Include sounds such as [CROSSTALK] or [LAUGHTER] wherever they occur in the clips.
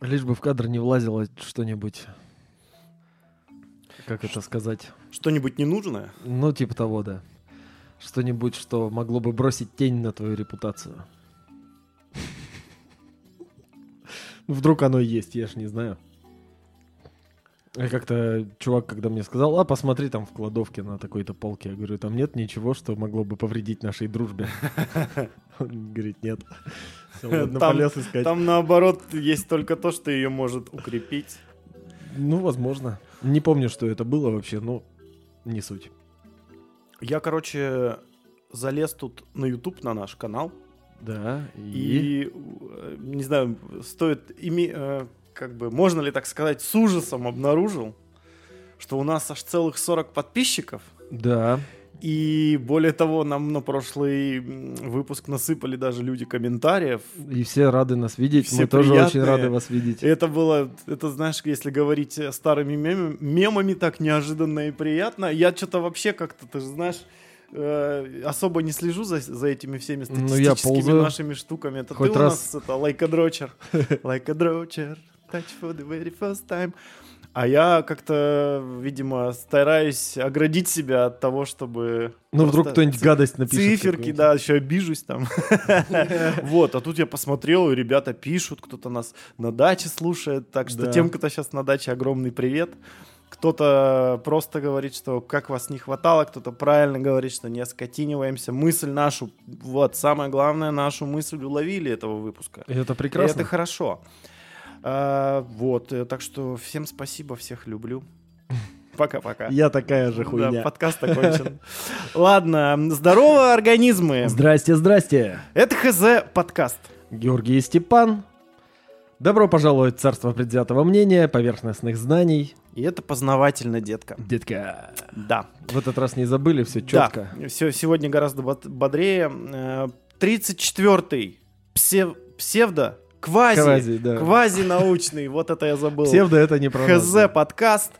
Лишь бы в кадр не влазило что-нибудь. Как это сказать? Что-нибудь ненужное? Ну, типа того, да. Что-нибудь, что могло бы бросить тень на твою репутацию. [LAUGHS] Вдруг оно есть, я ж не знаю. Как-то чувак, когда мне сказал, а посмотри там в кладовке на такой-то полке, я говорю, там нет ничего, что могло бы повредить нашей дружбе. [LAUGHS] Он говорит, нет. Там-. Там наоборот есть только то, что ее может укрепить. Ну, возможно. Не помню, что это было вообще, но не суть. Я, короче, залез тут на YouTube, на наш канал. Да, и... И, э, не знаю, стоит ими, э, как бы, можно ли так сказать, с ужасом обнаружил, что у нас аж целых 40 подписчиков. Да, И более того, нам на прошлый выпуск насыпали даже люди комментариев. и все рады нас видеть. Все Мы тоже очень приятные. рады вас видеть. Это было, это знаешь, если говорить э, старыми мемами, мемами так неожиданно и приятно. Я что-то вообще как-то, ты же знаешь, э, особо не слежу за, за этими всеми Ну, я статистическими ползаю. нашими штуками. Это Хоть ты у раз. нас, это лайкодрочер. [LAUGHS] Лайкодрочер, touch for the very first time. А я как-то, видимо, стараюсь оградить себя от того, чтобы... Ну, вдруг кто-нибудь гадость напишет. Циферки, да, еще обижусь там. [LAUGHS] Вот, а тут я посмотрел, и ребята пишут, кто-то нас на даче слушает, так что тем, кто сейчас на даче, огромный привет. Кто-то просто говорит, что как вас не хватало, кто-то правильно говорит, что не оскотиниваемся. Мысль нашу, вот, самое главное, нашу мысль уловили этого выпуска. И это И прекрасно. это хорошо. А, вот, э, так что всем спасибо, всех люблю. [LAUGHS] Пока-пока. Я такая же Да, хуйня. подкаст окончен. [LAUGHS] Ладно, здорово, организмы. Здрасте, здрасте. Это ХЗ подкаст. Георгий Степан. Добро пожаловать в царство предвзятого мнения, поверхностных знаний. И это познавательно, детка. Детка. Да. В этот раз не забыли, все четко. Да. Все, сегодня гораздо бодрее. Э, 34-й псев- псевдо, квази, Квази, да. квази-научный, вот это я забыл. Псевдо это не про ХЗ подкаст.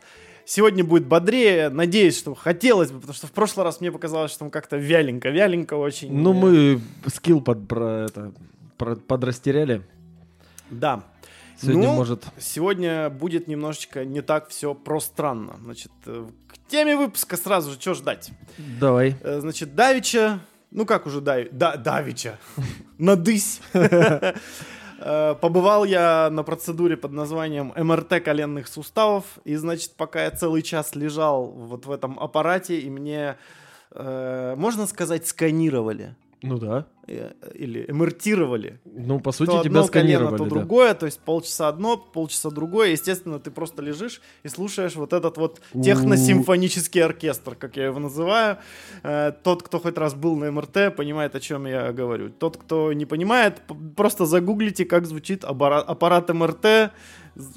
Сегодня будет бодрее, надеюсь, что хотелось бы, потому что в прошлый раз мне показалось, что он как-то вяленько, вяленько очень. Ну, Э, мы скилл под, про это, про- подрастеряли. Да. Сегодня, Ну, может... Сегодня будет немножечко не так все пространно. Значит, э, к теме выпуска сразу же что ждать? Давай. Э, Значит, Давича, ну как уже Дави, да, Давича, [LAUGHS] надысь. [LAUGHS] Э, Побывал я на процедуре под названием МРТ коленных суставов, и, значит, пока я целый час лежал вот в этом аппарате, и мне, э, можно сказать, сканировали Ну да. э, или эмертировали. Ну, по сути, то тебя одно колено, то да. другое, то есть полчаса одно, полчаса другое. Естественно, ты просто лежишь и слушаешь вот этот вот техносимфонический оркестр, как я его называю. Э, Тот, кто хоть раз был на МРТ, понимает, о чем я говорю. Тот, кто не понимает, просто загуглите, как звучит аппарат, аппарат МРТ.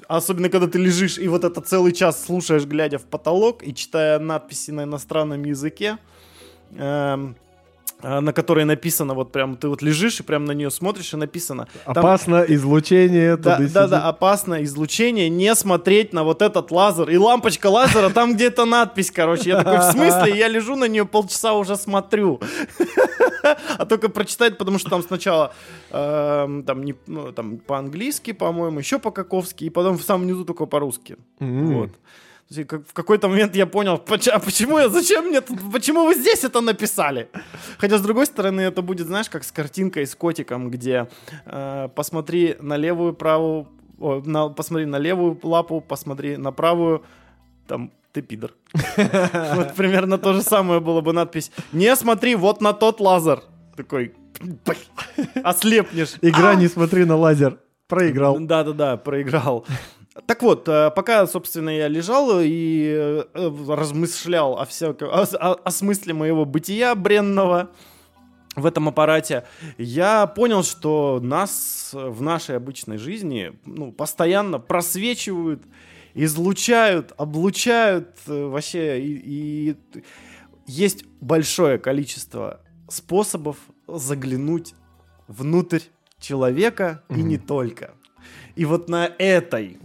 Особенно, когда ты лежишь и вот это целый час слушаешь, глядя в потолок и читая надписи на иностранном языке. Эм, на которой написано, вот прям ты вот лежишь и прям на нее смотришь и написано. там- Опасно излучение. да, да, да, опасно излучение, не смотреть на вот этот лазер. И лампочка лазера, там где-то надпись, короче. Я такой, в смысле? Я лежу на нее полчаса уже смотрю. А только прочитать, потому что там сначала эм, там, не, ну, там по-английски, по-моему, еще по-каковски, и потом в самом низу только по-русски. М. Вот. В какой-то момент я понял, а почему я, зачем мне, почему вы здесь это написали? Хотя, с другой стороны, это будет, знаешь, как с картинкой с котиком, где э, посмотри на левую, правую, о, на- посмотри на левую лапу, посмотри на правую, там, ты пидор. [LAUGHS] Вот примерно то же самое было бы надпись. Не смотри вот на тот лазер. Такой, «Блин, ослепнешь. Игра А! «Не смотри на лазер». Проиграл. Да-да-да, проиграл. Так вот, э, пока, собственно, я лежал и э, размышлял о, всяком, о, о- смысле моего бытия бренного в этом аппарате, я понял, что нас в нашей обычной жизни ну, постоянно просвечивают, излучают, облучают э, вообще. И, и есть большое количество способов заглянуть внутрь человека и не только. И вот на этой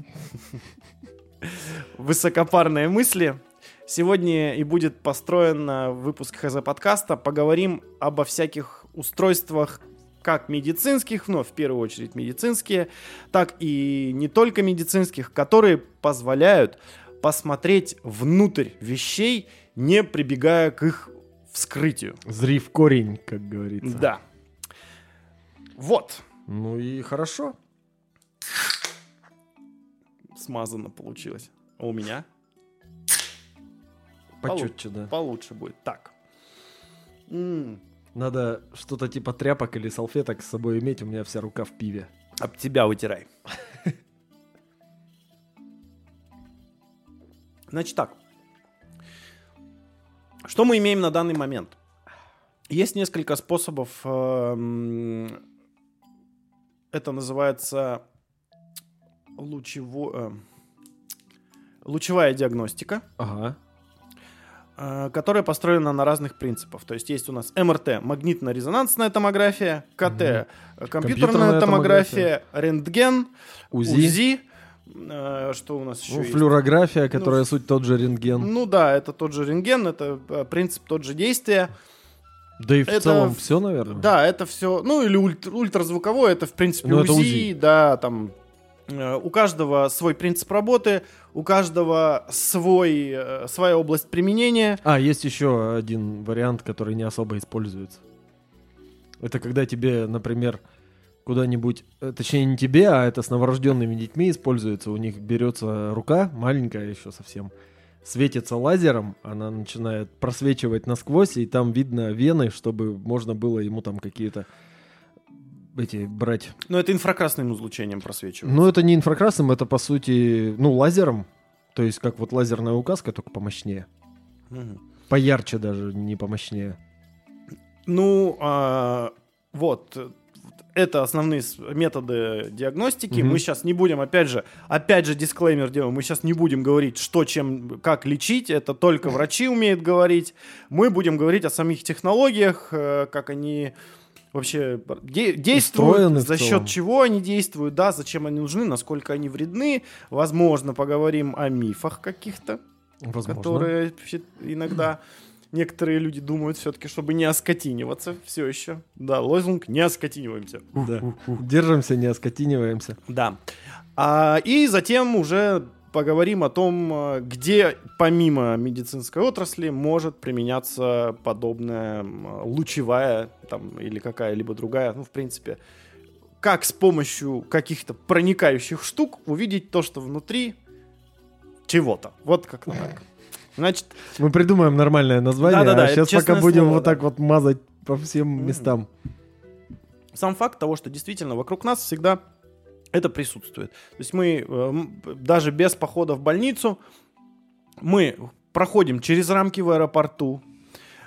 высокопарной мысли сегодня и будет построен э, выпуск ХЗ подкаста. Поговорим обо всяких устройствах как медицинских, но в первую очередь медицинские, так и не только медицинских, которые позволяют посмотреть внутрь вещей, не прибегая к их вскрытию. Зри в корень, как говорится. Да. Вот. Ну и хорошо. Смазано получилось. А у меня Почетче, да. получше будет. Так. М, Надо что-то типа тряпок или салфеток с собой иметь, у меня вся рука в пиве. Об тебя вытирай. [LAUGHS] Значит так. Что мы имеем на данный момент? Есть несколько способов. эм, Это называется лучево- э, лучевая диагностика, Ага. э, которая построена на разных принципах. То есть есть у нас МРТ, магнитно-резонансная томография, КТ, э, компьютерная, Компьютерная томография, рентген, УЗИ. УЗИ. э, что у нас еще Ну, есть? флюорография, которая суть тот же рентген. Ну да, это тот же рентген, это принцип тот же действия. да и в это целом все, наверное. Да, это все, ну или ультр- ультразвуковое, это в принципе Ну, это УЗИ, УЗИ. да, там у каждого свой принцип работы, у каждого свой, э, своя область применения. А, есть еще один вариант, который не особо используется. Это когда тебе, например, куда-нибудь, э, точнее не тебе, а это с новорожденными детьми используется. У них берется рука, маленькая еще совсем, светится лазером, она начинает просвечивать насквозь, и там видно вены, чтобы можно было ему там какие-то эти брать. Но это инфракрасным излучением просвечивает. Ну, это не инфракрасным, это по сути, ну, лазером. То есть, как вот лазерная указка, только помощнее. Мгм. Поярче даже, не помощнее. Ну, а, вот, это основные методы диагностики. Мгм. Мы сейчас не будем, опять же, опять же, дисклеймер делаем, мы сейчас не будем говорить, что, чем, как лечить, это только врачи умеют говорить. Мы будем говорить о самих технологиях, э, как они вообще де- действуют, Устроены за счет чего они действуют, да, зачем они нужны, насколько они вредны. Возможно, поговорим о мифах каких-то Возможно. которые иногда некоторые люди думают все-таки, чтобы не оскотиниваться все еще. Да, лозунг «не оскотиниваемся». Да. Держимся, не оскотиниваемся. Да. А, и затем уже поговорим о том, а, где помимо медицинской отрасли может применяться подобная лучевая там, или какая-либо другая, ну, в принципе, как с помощью каких-то проникающих штук увидеть то, что внутри чего-то. Вот как так. Значит, Мы придумаем нормальное название, Да-да-да, а сейчас пока честное будем слово, вот да. так вот мазать по всем местам. сам факт того, что действительно вокруг нас всегда это присутствует. То есть мы э, даже без похода в больницу мы проходим через рамки в аэропорту,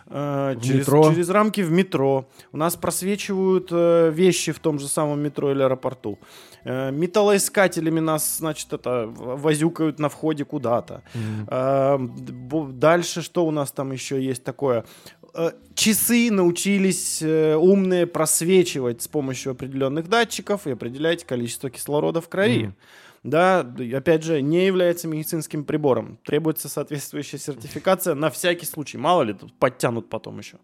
э, В через, метро. через рамки в метро. У нас просвечивают э, вещи в том же самом метро или аэропорту. Э, металлоискателями нас, значит, это возюкают на входе куда-то. Бо- Дальше что у нас там еще есть такое? Э, Часы научились э, умные просвечивать с помощью определенных датчиков и определять количество кислорода в крови. Мгм. Да, опять же, не является медицинским прибором. Требуется соответствующая сертификация на всякий случай. Мало ли, тут подтянут потом еще.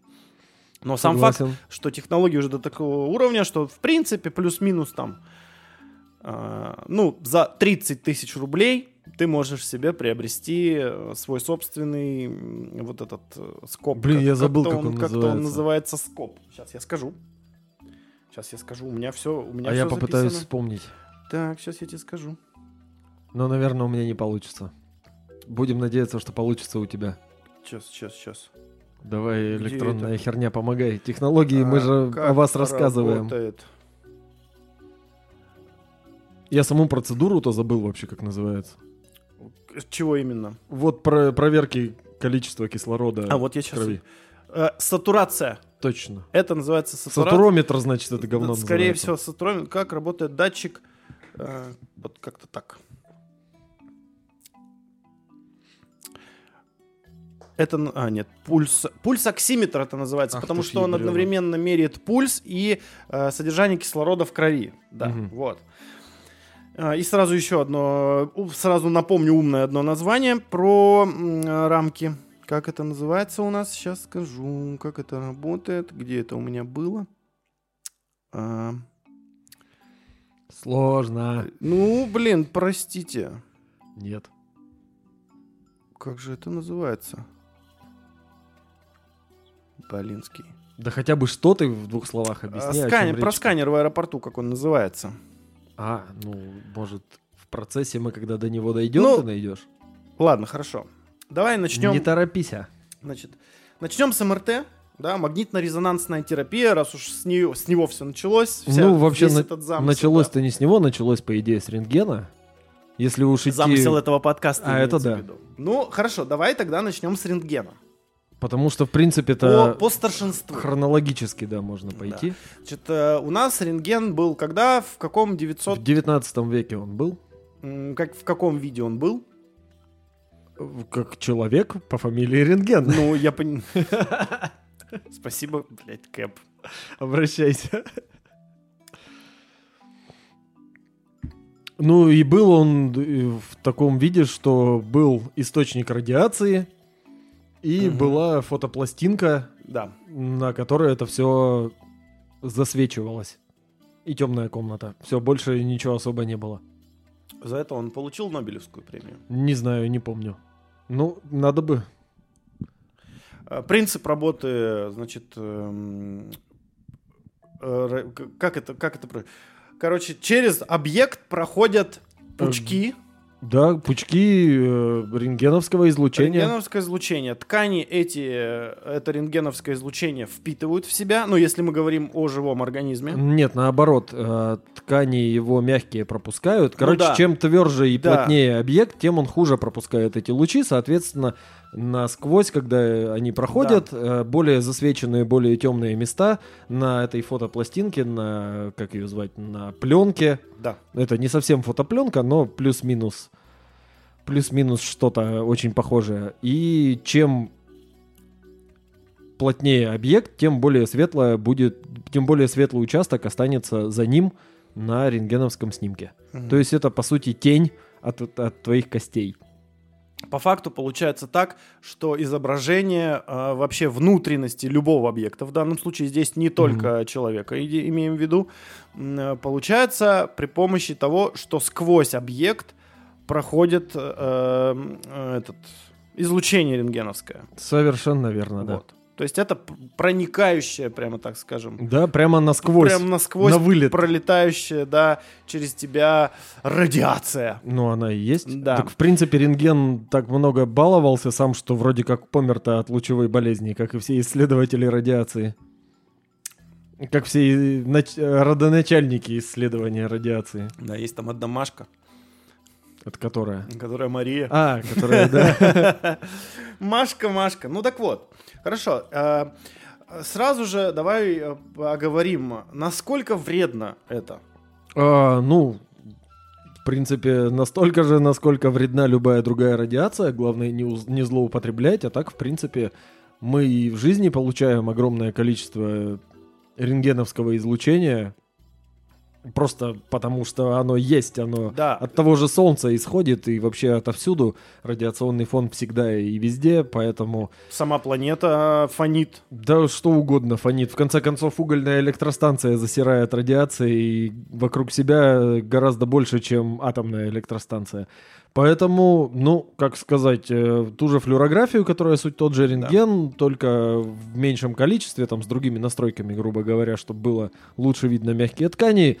Но сам факт, Согласен. что технологии уже до такого уровня, что в принципе плюс-минус там, а, ну, за 30 тысяч рублей ты можешь себе приобрести э, свой собственный вот этот э, скоп. Блин, я забыл, как он он называется. называется скоп. Сейчас я скажу. Сейчас я скажу. У меня все, у меня А я всё попытаюсь записано. вспомнить. Так, сейчас я тебе скажу. Но, наверное, у меня не получится. Будем надеяться, что получится у тебя. Сейчас, сейчас, сейчас. Давай, Где электронная херня, помогай. Технологии, мы же о вас рассказываем. Я саму процедуру-то забыл вообще, как называется. Чего именно? Вот про проверки количества кислорода А, вот я сейчас... крови. Э, сатурация. Точно. Это называется сатурация. Сатурометр, значит, это говно Скорее называется. всего, сатурометр. Как работает датчик? Э, вот как-то так. Это, а, нет, пульс, пульсоксиметр это называется, Ах потому что он одновременно меряет пульс и э, содержание кислорода в крови. Да, Мгм. вот. А, И сразу еще одно, сразу напомню умное одно название про э, рамки. Как это называется у нас? Сейчас скажу, как это работает, где это у меня было. А, Сложно. ну, блин, простите. Нет. Как же это называется? Болинский. Да хотя бы что ты в двух словах А, объясни. сканер, чем про сканер в аэропорту, как он называется. А, ну, может, в процессе мы, когда до него дойдем, Ну, ты найдешь? Ладно, хорошо. Давай начнем. Не торопись, а. Значит, начнем с МРТ. Да, магнитно-резонансная терапия, раз уж с, нее, с него все началось. вся- ну, вообще, на- этот замысел, началось-то не с него, началось, по идее, с рентгена. Если уж да. идти... Замысел этого подкаста. А, это да. виду. Ну, хорошо, давай тогда начнем с рентгена. Потому что, в принципе, По, это по старшинству. хронологически, да, можно пойти. Значит, э, у нас рентген был когда, в каком 900... В 19 веке он был Как, в каком виде он был? как человек по фамилии Рентген. Ну, [LAUGHS] я понимаю. Спасибо, блядь, Кэп. Обращайся. Ну и был он э, в таком виде, что был источник радиации и Мгм. была фотопластинка, Да. на которой это все засвечивалось. И темная комната. Все, больше ничего особо не было. За это он получил Нобелевскую премию. Не знаю, не помню. Ну, надо бы. Э, Принцип работы, значит, эм, э, как это, как это, короче, через объект проходят пучки, Да, пучки э, рентгеновского излучения. рентгеновское излучение. Ткани эти, э, это рентгеновское излучение впитывают в себя, ну, если мы говорим о живом организме. Нет, наоборот, э, ткани его мягкие пропускают. Короче, Ну да. чем тверже и Да. плотнее объект, тем он хуже пропускает эти лучи. Соответственно, насквозь, когда они проходят, э, более засвеченные, более темные места на этой фотопластинке, на, как ее звать, на пленке. Да. Это не совсем фотопленка, но плюс-минус плюс-минус что-то очень похожее. И чем плотнее объект, тем более светлое будет, тем более светлый участок останется за ним на рентгеновском снимке. Мгм. То есть это по сути тень от, от твоих костей. По факту получается так, что изображение э, вообще внутренности любого объекта, в данном случае здесь не только человека иде- имеем в виду, э, получается при помощи того, что сквозь объект проходит э, э, этот, излучение рентгеновское. Совершенно верно, да. То есть это проникающее, прямо так скажем, Да, прямо насквозь. прям насквозь на вылет. пролетающая, да, через тебя радиация. Ну, она и есть. Да. Так, в принципе, рентген так много баловался сам, что вроде как помер-то от лучевой болезни, как и все исследователи радиации. Как все нач- родоначальники исследования радиации. Да, есть там одна Машка, Это которая? которая Мария. А, которая, да. [LAUGHS] Машка, Машка. Ну так вот, хорошо. э, Сразу же давай э, оговорим, насколько вредно это. А, ну, в принципе, настолько же, насколько вредна любая другая радиация. Главное, не злоупотреблять. А так, в принципе, мы и в жизни получаем огромное количество рентгеновского излучения. Просто потому, что оно есть, оно Да, от того же Солнца исходит, и вообще отовсюду радиационный фон всегда и везде, поэтому сама планета фонит. да что угодно фонит. В конце концов, угольная электростанция засирает радиацией вокруг себя гораздо больше, чем атомная электростанция. Поэтому, ну, как сказать, э, ту же флюорографию, которая суть тот же рентген, только в меньшем количестве, там, с другими настройками, грубо говоря, чтобы было лучше видно мягкие ткани,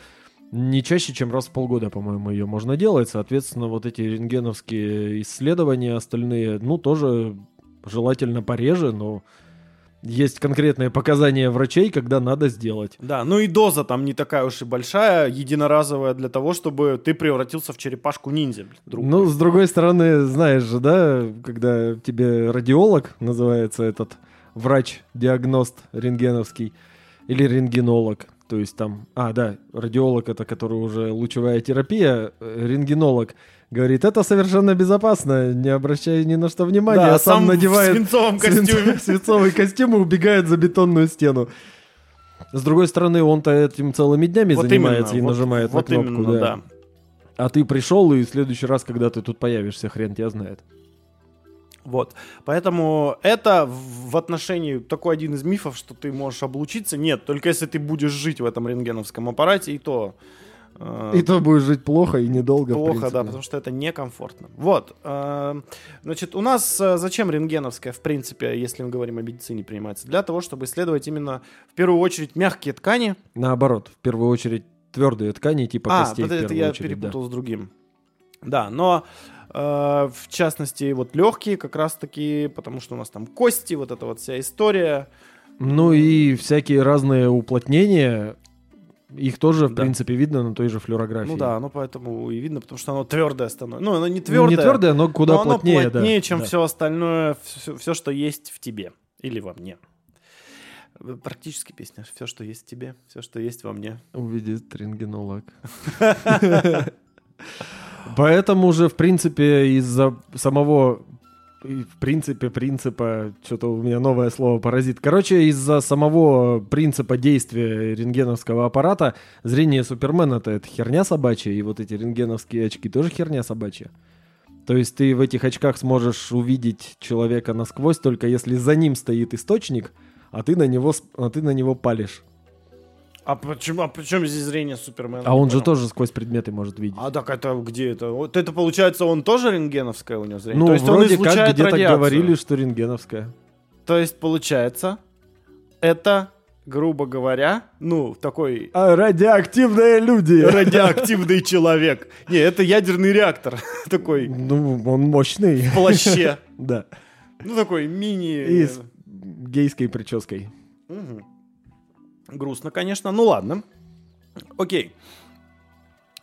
не чаще, чем раз в полгода, по-моему, ее можно делать. Соответственно, вот эти рентгеновские исследования остальные, ну, тоже желательно пореже, но есть конкретные показания врачей, когда надо сделать. Да, ну и доза там не такая уж и большая, единоразовая для того, чтобы ты превратился в черепашку ниндзя. друг Ну, с другой стороны, знаешь же, да, когда тебе радиолог называется этот врач-диагност рентгеновский или рентгенолог, то есть там, а, да, радиолог это который уже лучевая терапия, э, рентгенолог говорит, это совершенно безопасно, не обращай ни на что внимания, да, а сам, в надевает свинцовом свинцовый- костюме. [LAUGHS] свинцовый костюм и убегает за бетонную стену. С другой стороны, он-то этим целыми днями Вот занимается именно, и вот- нажимает вот на кнопку. именно, да. да. А ты пришел, и в следующий раз, когда ты тут появишься, хрен тебя знает. Вот. Поэтому это в в отношении такой один из мифов, что ты можешь облучиться. Нет, только если ты будешь жить в этом рентгеновском аппарате, и то... э, И то будешь жить плохо и недолго, Плохо, да, потому что это некомфортно. Вот. э, Значит, у нас э, зачем рентгеновская, в принципе, если мы говорим о медицине, принимается? Для того, чтобы исследовать именно, в первую очередь, мягкие ткани. Наоборот, в первую очередь твердые ткани типа а, костей. в это я очередь, да. перепутал с другим. Да, но э, в частности, вот легкие как раз-таки, потому что у нас там кости, вот эта вот вся история. Ну и всякие разные уплотнения, их тоже, в Да. принципе, видно на той же флюорографии. Ну да, ну поэтому и видно, потому что оно твердое становится. Ну, оно не твердое, не твердое, но куда но оно плотнее, да. плотнее, чем Да. все остальное, все, что есть в тебе или во мне. Практически песня. Все, что есть в тебе, все, что есть во мне. Увидит рентгенолог. [LAUGHS] Поэтому же, в принципе, из-за самого в принципе, принципа, что-то у меня новое слово паразит. Короче, из-за самого принципа действия рентгеновского аппарата зрение Супермена-то это херня собачья, и вот эти рентгеновские очки тоже херня собачья. То есть ты в этих очках сможешь увидеть человека насквозь, только если за ним стоит источник, а ты на него, а ты на него палишь. А почему? А при чем здесь зрение Супермена? А он же тоже сквозь предметы может видеть. А так это где это? Вот это получается, он тоже рентгеновское у него зрение? Ну, То есть он вроде как излучает где-то радиацию. говорили, что рентгеновская. То есть получается, это, грубо говоря, ну, такой А радиоактивные люди. [LAUGHS] радиоактивный человек. Не, это ядерный реактор. [LAUGHS] Такой Ну, он мощный. в плаще. [LAUGHS] Да. Ну, такой мини... И с гейской прической. Мгм. Грустно, конечно. Ну, ладно. Окей.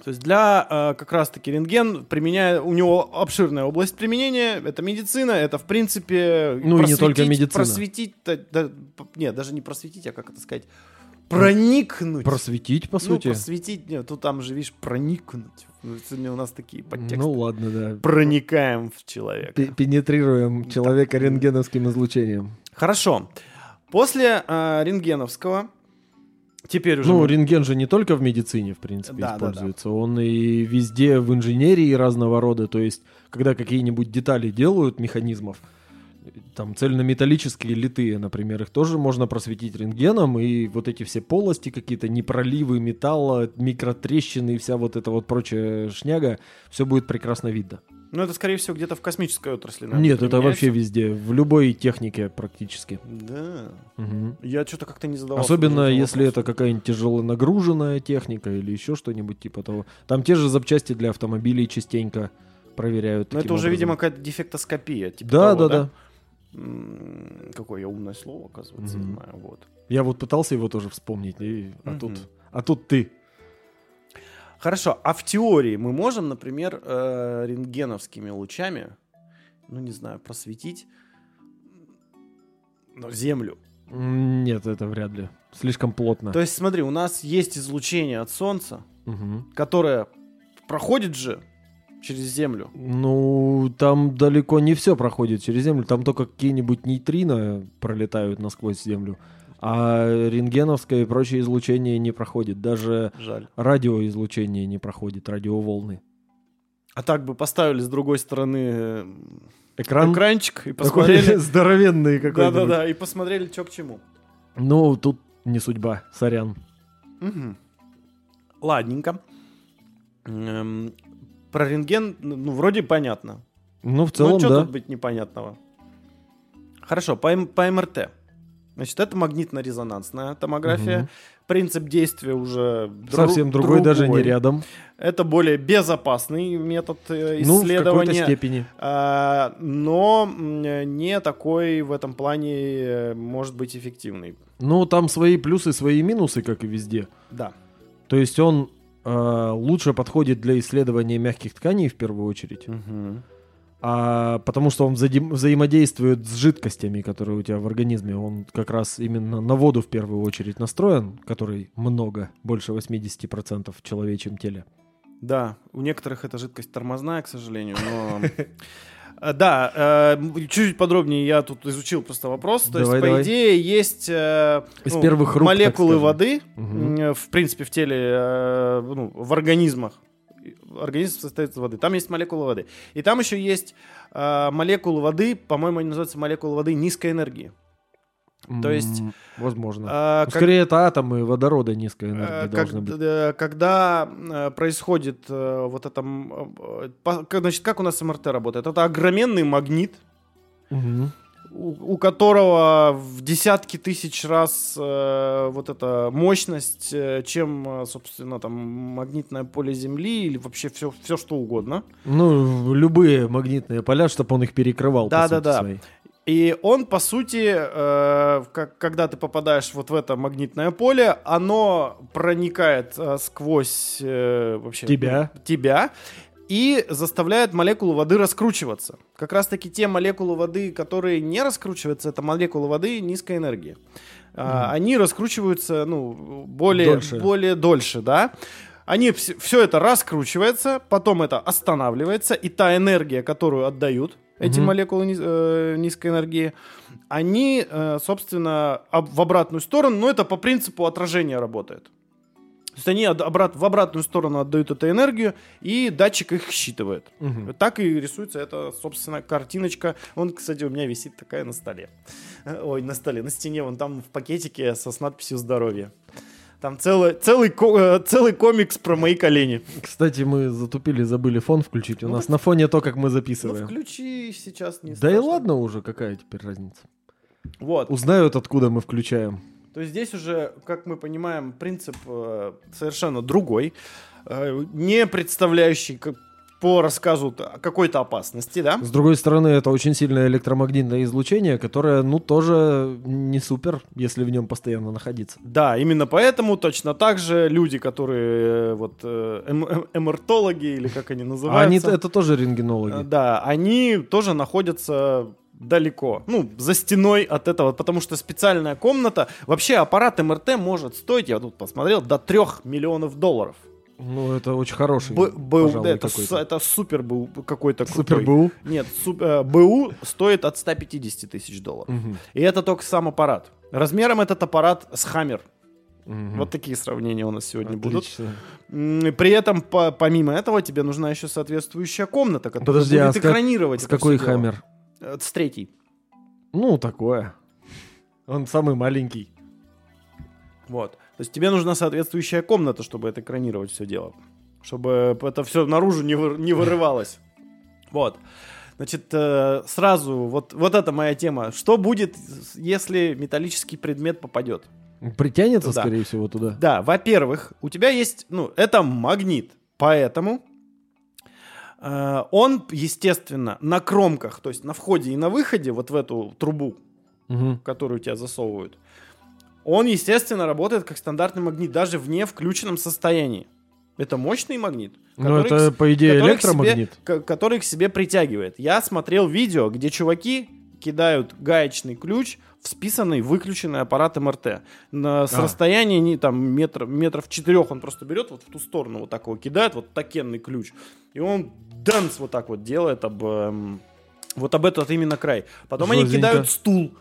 То есть для э, как раз-таки рентген, применяя, у него обширная область применения, это медицина, это в принципе... Ну, и не только медицина. Просветить, да, да, п- нет, даже не просветить, а как это сказать, проникнуть. Просветить, по Ну, сути. просветить, нет, тут там же, видишь, проникнуть. Ну, Сегодня у нас такие подтексты. Ну, ладно, да. Проникаем в человека. Пе- Пенетрируем человека рентгеновским излучением. Хорошо. После э, рентгеновского, теперь уже... Ну, мы- рентген же не только в медицине, в принципе, Да, да, да. используется. Он и везде в инженерии разного рода. То есть, когда какие-нибудь детали делают механизмов, там цельнометаллические литые, например, их тоже можно просветить рентгеном, и вот эти все полости какие-то, непроливы металла, микротрещины и вся вот эта вот прочая шняга, все будет прекрасно видно. Ну, это, скорее всего, где-то в космической отрасли. наверное, Нет, это вообще везде, в любой технике практически. Да. Мгм. Я что-то как-то не задавал. Особенно если это какая-нибудь тяжело нагруженная техника или еще что-нибудь типа того. Там те же запчасти для автомобилей частенько проверяют. Но это уже, образом. видимо, какая-то дефектоскопия. Типа Да, того, да, да. М, Какое я умное слово, оказывается, Мгм. знаю. Вот. Я вот пытался его тоже вспомнить, и... а, Мгм. тут, а тут ты. Хорошо, а в теории мы можем, например, э, рентгеновскими лучами, ну, не знаю, просветить ну, Землю. Нет, это вряд ли. Слишком плотно. То есть, смотри, у нас есть излучение от Солнца, Мгм. которое проходит же через Землю. Ну, там далеко не все проходит через Землю. Там только какие-нибудь нейтрино пролетают насквозь Землю. А рентгеновское и прочее излучение не проходит. Даже Жаль. радиоизлучение не проходит, радиоволны. А так бы поставили с другой стороны э, Экран экранчик и такой посмотрели. [LAUGHS] здоровенный какой-нибудь. Да-да-да, и посмотрели, что к чему. Ну, тут не судьба, сорян. Мгм. Ладненько. Эм, Про рентген, ну, вроде понятно. Ну, в Ну, целом, что да. тут быть непонятного? Хорошо, по, М- по МРТ. Значит, это магнитно-резонансная томография. Мгм. Принцип действия уже дру- Совсем другой, даже не рядом. Это более безопасный метод э, Ну, в какой-то исследования. степени. А, но не такой в этом плане э, может быть эффективный. Ну, там свои плюсы, свои минусы, как и везде. Да. То есть он лучше подходит для исследования мягких тканей в первую очередь, а, потому что он взаим- взаимодействует с жидкостями, которые у тебя в организме. Он как раз именно на воду в первую очередь настроен, которой много, больше 80% в человечьем теле. Да, у некоторых эта жидкость тормозная, к сожалению, но... [LAUGHS] Э, Да, э, чуть-чуть подробнее я тут изучил просто вопрос. То Давай, есть, по давай. идее, есть э, Из ну, первых рук, молекулы воды, м, в принципе, в теле, э, ну, в организмах организм состоит из воды. Там есть молекулы воды. И там еще есть молекулы воды, по-моему, они называются молекулы воды низкой энергии. То есть... Возможно. э, Ну, как- Скорее, это атомы водорода низкой энергии как- должны быть. э, когда э, происходит э, вот это, э, как- значит, как у нас МРТ работает? Это огроменный магнит, Мгм. у, у которого в десятки тысяч раз вот эта мощность, чем, собственно, там магнитное поле Земли или вообще все, все что угодно. Ну, любые магнитные поля, чтобы он их перекрывал. Да, да, да. своей. И он, по сути, э, как, когда ты попадаешь вот в это магнитное поле, оно проникает э, сквозь э, вообще Тебя. тебя и заставляет молекулу воды раскручиваться. Как раз-таки те молекулы воды, которые не раскручиваются, это молекулы воды низкой энергии. А, Они раскручиваются, ну, более Дольше. более дольше, да. Они все это раскручивается, потом это останавливается, и та энергия, которую отдают эти Мгм. молекулы низ- э, низкой энергии, они, э, собственно, об- в обратную сторону, но это по принципу отражения работает. То есть они обрат- в обратную сторону отдают эту энергию, и датчик их считывает. Мгм. Так и рисуется эта, собственно, картиночка. Вон, кстати, у меня висит такая на столе. Ой, на столе, на стене, вон там в пакетике со с надписью «Здоровье». Там целый, целый, э, целый комикс про мои колени. Кстати, мы затупили, забыли фон включить. У Ну, нас на фоне то, как мы Ну, записываем. включи сейчас не да и страшно. ладно уже, какая теперь разница. Вот. Узнают, откуда мы включаем. То есть здесь уже, как мы понимаем, принцип э, совершенно другой, э, не представляющий как- по рассказу какой-то опасности, да? С другой стороны, это очень сильное электромагнитное излучение, которое, ну, тоже не супер, если в нем постоянно находиться. Да, именно поэтому точно так же люди, которые э, вот э, эм- эм- эмертологи или как они А называются, они, это тоже э, рентгенологи. да, они тоже находятся далеко, ну, за стеной от этого, потому что специальная комната, вообще аппарат МРТ может стоить, я тут посмотрел, до 3 миллионов долларов. Ну, это очень хороший, Б- БУ, пожалуй, да, это, с- это супер был какой-то Супер крутой. БУ. Нет, суп- э, БУ стоит от 150 тысяч долларов. Мгм. И это только сам аппарат. Размером этот аппарат с Хаммер. Мгм. Вот такие сравнения у нас сегодня будут. Отлично. И При этом, по- помимо этого, тебе нужна еще соответствующая комната, которая Подожди, а будет как- экранировать. С какой хаммер? Э, С третьей. Ну, такое. Он самый маленький. Вот. То есть тебе нужна соответствующая комната, чтобы это экранировать все дело. Чтобы это все наружу не, вы- не вырывалось. Вот. Значит, э, сразу, вот, вот это моя тема. Что будет, если металлический предмет попадет? Притянется, Туда. скорее всего, туда. Да, во-первых, у тебя есть, ну, это магнит, поэтому э, он, естественно, на кромках, то есть на входе и на выходе, вот в эту трубу, Мгм. которую тебя засовывают, он, естественно, работает как стандартный магнит, даже в не включенном состоянии. Это мощный магнит. Ну, это, к- по идее, который к себе- электромагнит. к- который к себе притягивает. Я смотрел видео, где чуваки кидают гаечный ключ в списанный выключенный аппарат МРТ. На, с А. расстояния не, там, метр, метров четырех он просто берет вот в ту сторону вот так его кидает, вот такенный ключ. И он дэнс вот так вот делает об, эм, вот об этот именно край. Потом они Жёстенько. кидают стул.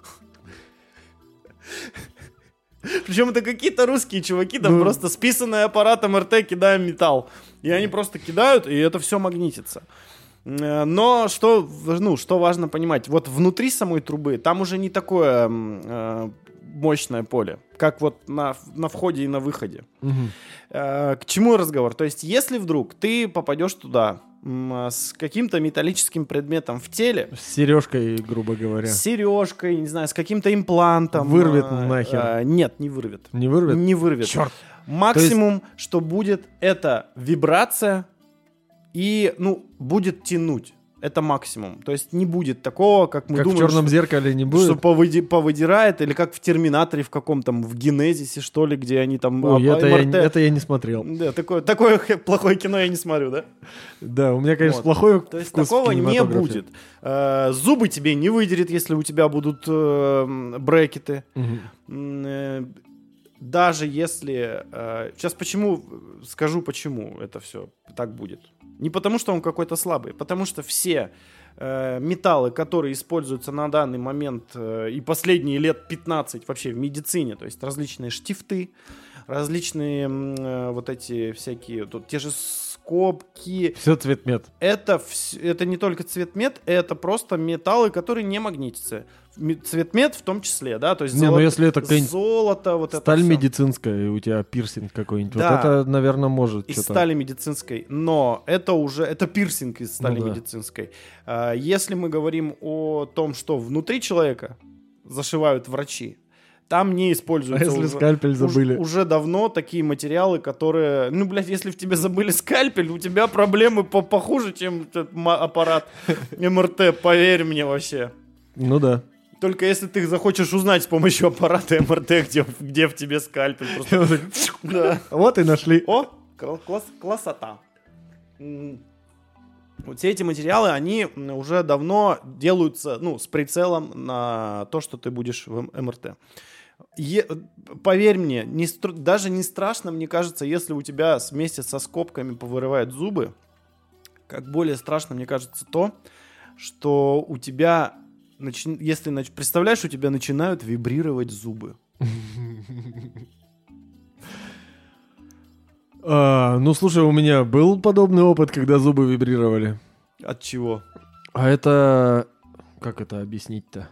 Причем это какие-то русские чуваки, там Ну. просто списанный аппарат МРТ кидаем металл. И они просто кидают, и это все магнитится. Э, Но что, ну, что важно понимать, вот внутри самой трубы там уже не такое э, мощное поле, как вот на, на входе и на выходе. Мгм. Э, К чему разговор? То есть, если вдруг ты попадешь туда с каким-то металлическим предметом в теле, С сережкой, грубо говоря. с сережкой, не знаю, с каким-то имплантом. Вырвет э, нахер. э, Нет, не вырвет. Не вырвет? Не вырвет. Черт. Максимум, что будет, это вибрация и, ну, будет тянуть. Это максимум. То есть не будет такого, как мы как думаем, в черном что, зеркале не что будет. повыди- повыдирает, или как в Терминаторе в каком-то, в Генезисе, что ли, где они там... Ой, а, это, я, МРТ. это я не смотрел. Да, такое, такое [LAUGHS] плохое кино я не смотрю, да? Да, у меня, конечно, Вот. плохой То есть такого не будет. Э, зубы тебе не выдерет, если у тебя будут э, брекеты. М, э, даже если... сейчас почему... Скажу, почему это все так будет. Не потому, что он какой-то слабый, потому что все э, металлы, которые используются на данный момент э, и последние лет 15 вообще в медицине, то есть различные штифты, различные э, вот эти всякие, тут те же скобки. Все цветмет. Это, это не только цветмет, это просто металлы, которые не магнитятся. Ме- Цветмет в том числе, да, то есть Не, ну золото, если это золото, вот это сталь всё. медицинская, и у тебя пирсинг какой-нибудь, Да. вот это, наверное, может из что-то... стали медицинской, но это уже это пирсинг из стали Ну да. медицинской. А, Если мы говорим о том, что внутри человека зашивают врачи, там не А используются если уже, скальпель забыли? уже давно такие материалы, которые, ну, блядь, если в тебе забыли скальпель, у тебя проблемы по похуже, чем аппарат [LAUGHS] МРТ, поверь мне вообще. Ну да. Только если ты захочешь узнать с помощью аппарата МРТ, где, где в тебе скальпель. Просто... [LAUGHS] Да. Вот и нашли. О, кла- класс, классота. Вот все эти материалы, они уже давно делаются, ну, с прицелом на то, что ты будешь в МРТ. Е- поверь мне, не стр- даже не страшно, мне кажется, если у тебя вместе со скобками повырывают зубы, как более страшно, мне кажется, то, что у тебя, начи- если, нач- представляешь, у тебя начинают вибрировать зубы. А, ну, слушай, у меня был подобный опыт, когда зубы вибрировали. От чего? А это... Как это объяснить-то?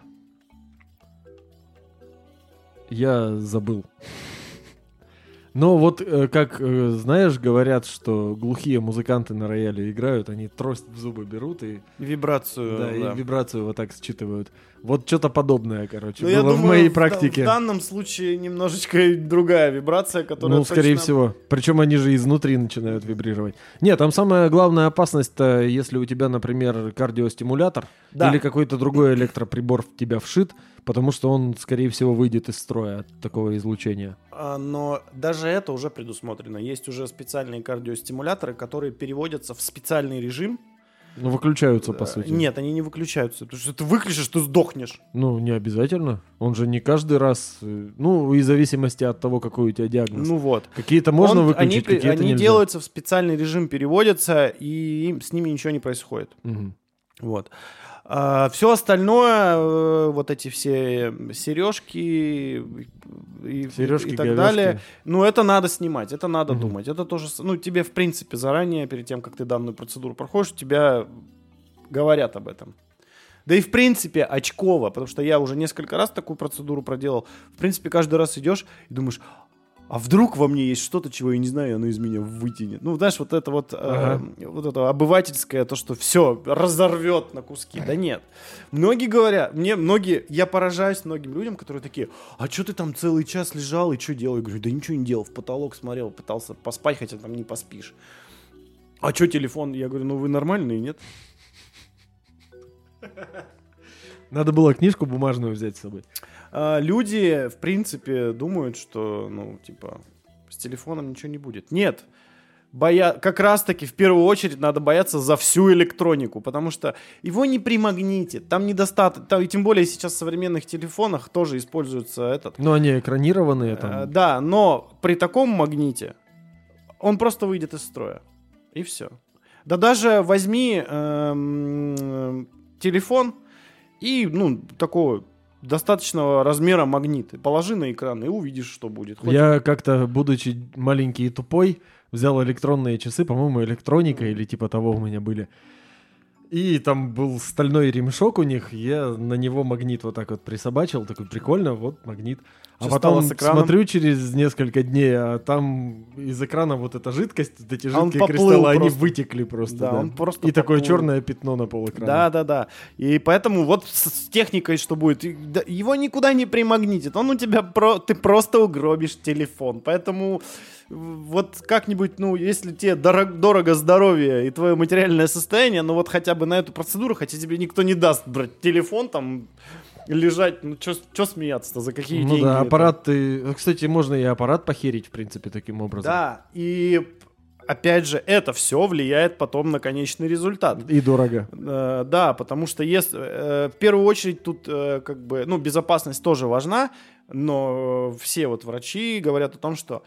Я забыл. Но вот э, как, э, знаешь, говорят, что глухие музыканты на рояле играют, они трость в зубы берут и, Вибрацию. да, да. и вибрацию вот так считывают. Вот что-то подобное, короче, Ну, было я в думаю, моей в да- практике. В, данном случае немножечко другая вибрация, которая Ну, скорее точно- всего. Причем они же изнутри начинают вибрировать. Нет, там самая главная опасность-то, если у тебя, например, кардиостимулятор Да. или какой-то другой электроприбор в тебя вшит, потому что он, скорее всего, выйдет из строя от такого излучения. А, Но даже это уже предусмотрено. Есть уже специальные кардиостимуляторы, которые переводятся в специальный режим. Ну, выключаются, по Э, сути. Нет, они не выключаются. Потому что ты выключишь, ты сдохнешь. Ну, не обязательно. Он же не каждый раз... э, Ну, и в зависимости от того, какой у тебя диагноз. Ну вот. какие-то можно Он- выключить, они, какие-то они нельзя. делаются в специальный режим, переводятся, и им- с ними ничего не происходит. Мгм. Вот. Все остальное, э, вот эти все сережки и, Сережки, и так говёшки. далее, ну это надо снимать, это надо Мгм. думать. Это тоже, ну тебе в принципе заранее, перед тем, как ты данную процедуру проходишь, тебя говорят об этом. Да и в принципе очково, потому что я уже несколько раз такую процедуру проделал. В принципе, каждый раз идешь и думаешь, а вдруг во мне есть что-то, чего я не знаю, и оно из меня вытянет. Ну, знаешь, вот это вот, э, Ага. вот это обывательское, то, что все разорвет на куски. Да нет. Многие говорят, мне многие, я поражаюсь многим людям, которые такие, а что ты там целый час лежал и что делал? Я говорю, да ничего не делал, в потолок смотрел, пытался поспать, хотя там не поспишь. А что телефон? Я говорю, ну вы нормальные, нет? Надо было книжку бумажную взять с собой. А, люди, в принципе, думают, что, ну, типа, с телефоном ничего не будет. Нет. Боя... Как раз-таки в первую очередь надо бояться за всю электронику, потому что его не примагнитит. Там недостаточно. Там, и тем более сейчас в современных телефонах тоже используется этот. Ну, они экранированные Э, там. да, но при таком магните он просто выйдет из строя. И все. Да даже возьми эм, телефон и, ну, такого достаточного размера магнит. И Положи на экран и увидишь, что будет. Хоть- Я как-то, будучи маленький и тупой, взял электронные часы, по-моему, электроника или типа того у меня были. И там был стальной ремешок у них, я на него магнит вот так вот присобачил, такой прикольно, вот магнит. А потом с экраном? смотрю через несколько дней, а там из экрана вот эта жидкость, вот эти А жидкие поплыл кристаллы, они просто. вытекли просто. Да, Да, он просто И такое поплыл. черное пятно на пол экрана. Да, да, да. И поэтому вот с, с техникой что будет? Его никуда не примагнитит. Он у тебя про... Ты просто угробишь телефон. Поэтому вот как-нибудь, ну, если тебе дорог- дорого здоровье и твое материальное состояние, ну вот хотя бы на эту процедуру, хотя тебе никто не даст брать телефон там лежать, ну что смеяться-то, за какие Ну деньги? да, это? аппарат ты... Кстати, можно и аппарат похерить, в принципе, таким образом. Да, и опять же, это все влияет потом на конечный результат. И дорого. Э, Да, потому что если, э, в первую очередь тут э, как бы, ну, безопасность тоже важна, но все вот врачи говорят о том, что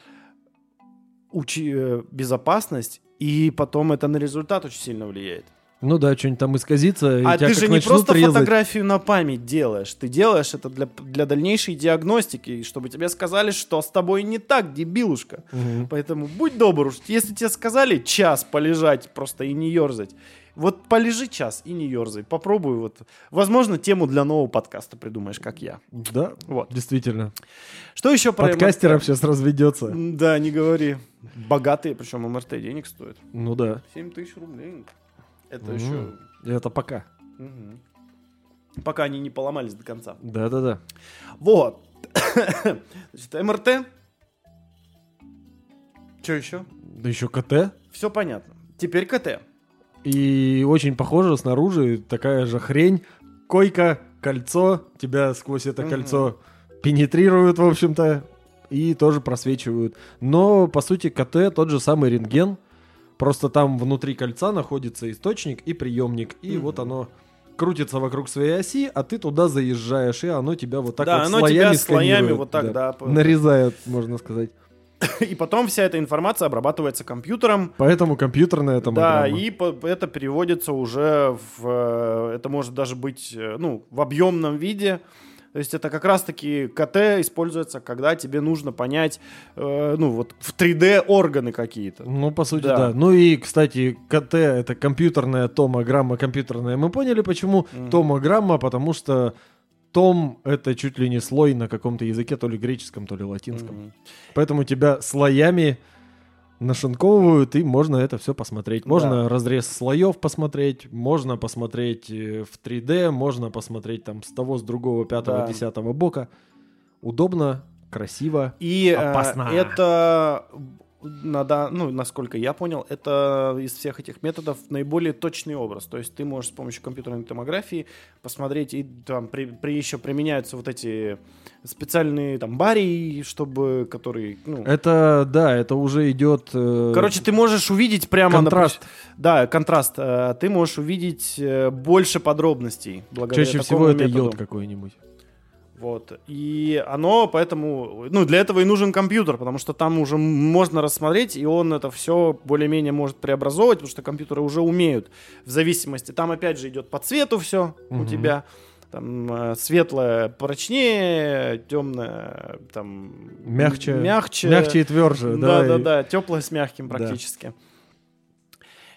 учи, э, безопасность и потом это на результат очень сильно влияет. Ну да, что-нибудь там исказится, и А ты же не просто резать. фотографию на память делаешь, ты делаешь это для, для дальнейшей диагностики, чтобы тебе сказали, что с тобой не так, дебилушка. Мгм. Поэтому будь добр, уж если тебе сказали час полежать просто и не ерзать, вот полежи час и не ерзай. Попробуй вот. Возможно, тему для нового подкаста придумаешь, как я. Да, Вот. действительно. Что еще про Подкастеров сейчас разведется. МРТ? Да, не говори. Богатые, причем МРТ денег стоит. Ну да. 7 тысяч рублей. Это Мгм. еще... Это пока. Мгм. Пока они не поломались до конца. Да-да-да. Вот. [COUGHS] Значит, МРТ. Что еще? Да еще КТ. Все понятно. Теперь КТ. И очень похоже снаружи такая же хрень. Койка, кольцо. Тебя сквозь это Мгм. кольцо пенетрируют, в общем-то. И тоже просвечивают. Но, по сути, КТ тот же самый рентген. Просто там внутри кольца находится источник и приемник. И Мгм. вот оно крутится вокруг своей оси, а ты туда заезжаешь, и оно тебя вот так Да, вот оно слоями тебя слоями вот так, да, по- Нарезает, можно сказать. [LAUGHS] И потом вся эта информация обрабатывается компьютером. Поэтому компьютерная Да, томограмма. и по- это переводится уже в... э, Это может даже быть, э, ну, в объемном виде. То есть это как раз-таки КТ используется, когда тебе нужно понять, э, ну, вот в 3D органы какие-то. Ну, по сути, Да. да. Ну и, кстати, КТ это компьютерная томограмма компьютерная. Мы поняли, почему Мгм. томограмма, потому что том это чуть ли не слой на каком-то языке, то ли греческом, то ли латинском. Мгм. Поэтому тебя слоями нашинковывают, и можно это все посмотреть. Можно Да. разрез слоев посмотреть, можно посмотреть э, в 3D, можно посмотреть там с того, с другого, пятого, Да. десятого бока. Удобно, красиво. И э, Опасно. это, надо, ну, насколько я понял, это из всех этих методов наиболее точный образ. То есть ты можешь с помощью компьютерной томографии посмотреть, и там при, при- еще применяются вот эти специальные там барии, чтобы, которые, ну, Это, да, это уже идет... э, Короче, ты можешь увидеть прямо... контраст. допустим- да, контраст. Э, Ты можешь увидеть э, больше подробностей благодаря Чаще всего это йод какой-нибудь. Вот. И оно поэтому... Ну, для этого и нужен компьютер, потому что там уже можно рассмотреть, и он это все более-менее может преобразовывать, потому что компьютеры уже умеют в зависимости. Там, опять же, идет по цвету все у Мгм. тебя. Там э, светлое прочнее, темное там... Мягче. Мягче. Мягче и тверже, да. Да, да, и- да, теплое с мягким Да. практически.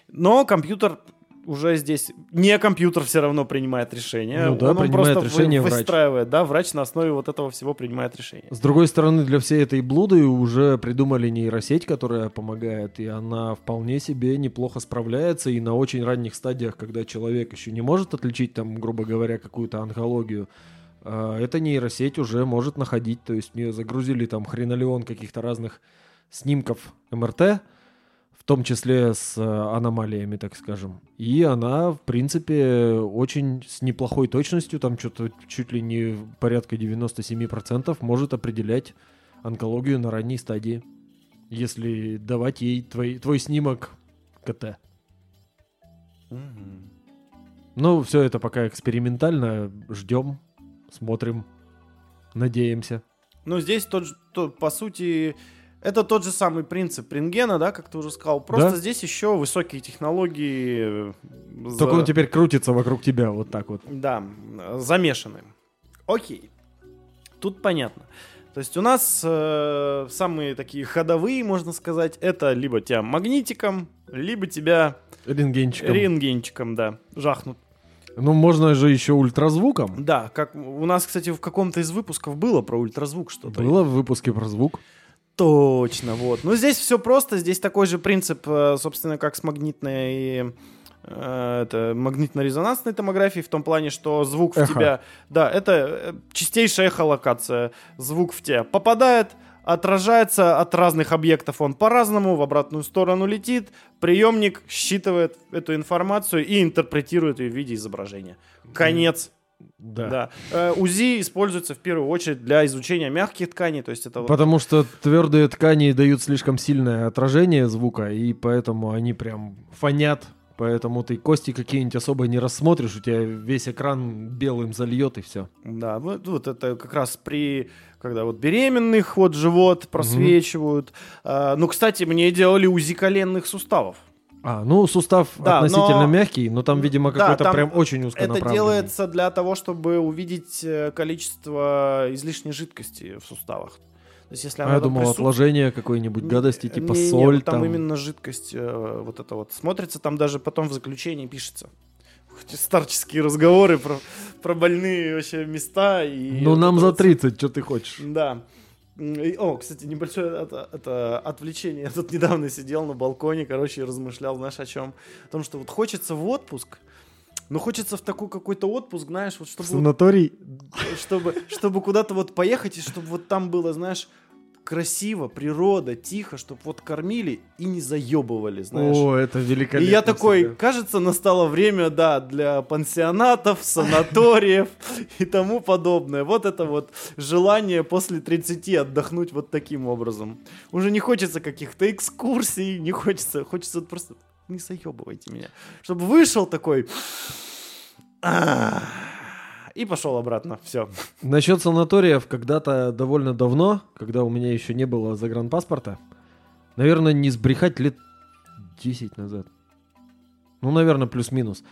Но компьютер уже здесь не компьютер все равно принимает решение. Ну да, он, он принимает просто вы- решение врач. выстраивает, да, врач на основе вот этого всего принимает решение. С другой стороны, для всей этой блуды уже придумали нейросеть, которая помогает, и она вполне себе неплохо справляется, и на очень ранних стадиях, когда человек еще не может отличить, там, грубо говоря, какую-то онкологию, а, эта нейросеть уже может находить, то есть в нее загрузили там хренолеон каких-то разных снимков МРТ, том числе с э, аномалиями, так скажем. И она, в принципе, очень с неплохой точностью, там что-то чуть ли не порядка 97% может определять онкологию на ранней стадии, если давать ей твой, твой снимок КТ. Ну, все это пока экспериментально, ждем, смотрим, надеемся. Но здесь тот, то- по сути, это тот же самый принцип рентгена, да, как ты уже сказал. Просто Да. здесь еще высокие технологии. э, за- Только он теперь крутится вокруг тебя вот так вот. Да, замешаны. Окей. Тут понятно. То есть у нас э, самые такие ходовые, можно сказать, это либо тебя магнитиком, либо тебя Рентгенчиком. рентгенчиком, да, жахнут. Ну, можно же еще ультразвуком. Да, как у нас, кстати, в каком-то из выпусков было про ультразвук что-то. Было в выпуске про звук. Точно, вот. Ну, здесь все просто, здесь такой же принцип, э, собственно, как с магнитной э, это магнитно-резонансной томографией, в том плане, что звук в Эхо. тебя... Да, это э, чистейшая эхолокация. Звук в тебя попадает, отражается от разных объектов, он по-разному в обратную сторону летит, приемник считывает эту информацию и интерпретирует ее в виде изображения. Конец. Да. Да. Э, УЗИ используется в первую очередь для изучения мягких тканей, то есть это вот Потому что твердые ткани дают слишком сильное отражение звука, и поэтому они прям фонят. Поэтому ты кости какие-нибудь особо не рассмотришь, у тебя весь экран белым зальет и все. Да, вот, вот это как раз при, когда вот беременных вот живот просвечивают. А, ну, кстати, мне делали УЗИ коленных суставов. А, ну сустав Да, относительно но- мягкий, но там, видимо, Да, какой-то там прям очень Это узконаправленный. делается для того, чтобы увидеть э, количество излишней жидкости в суставах. То есть, если А я думал, присутствует- отложение какой-нибудь гадости, типа не- соль вот там, там. именно жидкость э, вот это вот смотрится, там даже потом в заключении пишется. Хоть старческие разговоры про, про больные вообще места. И Ну, вот нам это за вот 30, что ты хочешь? Да. О, кстати, небольшое это, это отвлечение. Я тут недавно сидел на балконе, короче, и размышлял, знаешь, о чем? О том, что вот хочется в отпуск, но хочется в такой какой-то отпуск, знаешь, вот В чтобы, вот- санаторий? чтобы, чтобы куда-то вот поехать, и чтобы вот там было, знаешь, красиво, природа, тихо, чтобы вот кормили и не заебывали, знаешь. О, это И великолепно. я такой, всегда. кажется, настало время, да, для пансионатов, санаториев [LAUGHS] и тому подобное. Вот это вот желание после 30 отдохнуть вот таким образом. Уже не хочется каких-то экскурсий, не хочется, хочется просто не заебывайте меня. Чтобы вышел такой «А, и пошел обратно. Все. Насчет санаториев, когда-то довольно давно, когда у меня еще не было загранпаспорта, наверное, не сбрехать лет 10 назад. Ну, наверное, плюс-минус.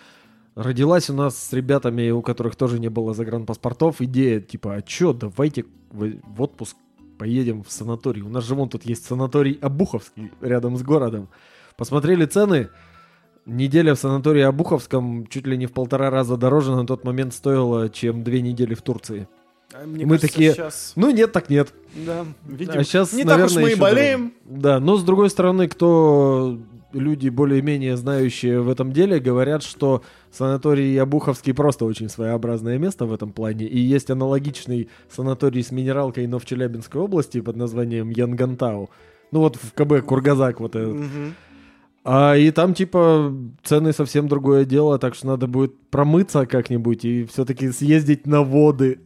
Родилась у нас с ребятами, у которых тоже не было загранпаспортов, идея типа, а чё, давайте в, отпуск поедем в санаторий. У нас же вон тут есть санаторий Обуховский рядом с городом. Посмотрели цены. Неделя в санатории Обуховском чуть ли не в полтора раза дороже на тот момент стоила, чем две недели в Турции. Мне Мы кажется, такие, щас- Ну нет, так нет. Да, видимо, а сейчас, не наверное, так уж мы и болеем. дороже. Да, но с другой стороны, кто люди более-менее знающие в этом деле говорят, что санаторий Обуховский просто очень своеобразное место в этом плане. И есть аналогичный санаторий с минералкой, но в Челябинской области под названием Янгантау. Ну вот в КБ Кургазак вот этот. Мгм. А и там типа цены совсем другое дело, так что надо будет промыться как-нибудь и все-таки съездить на воды.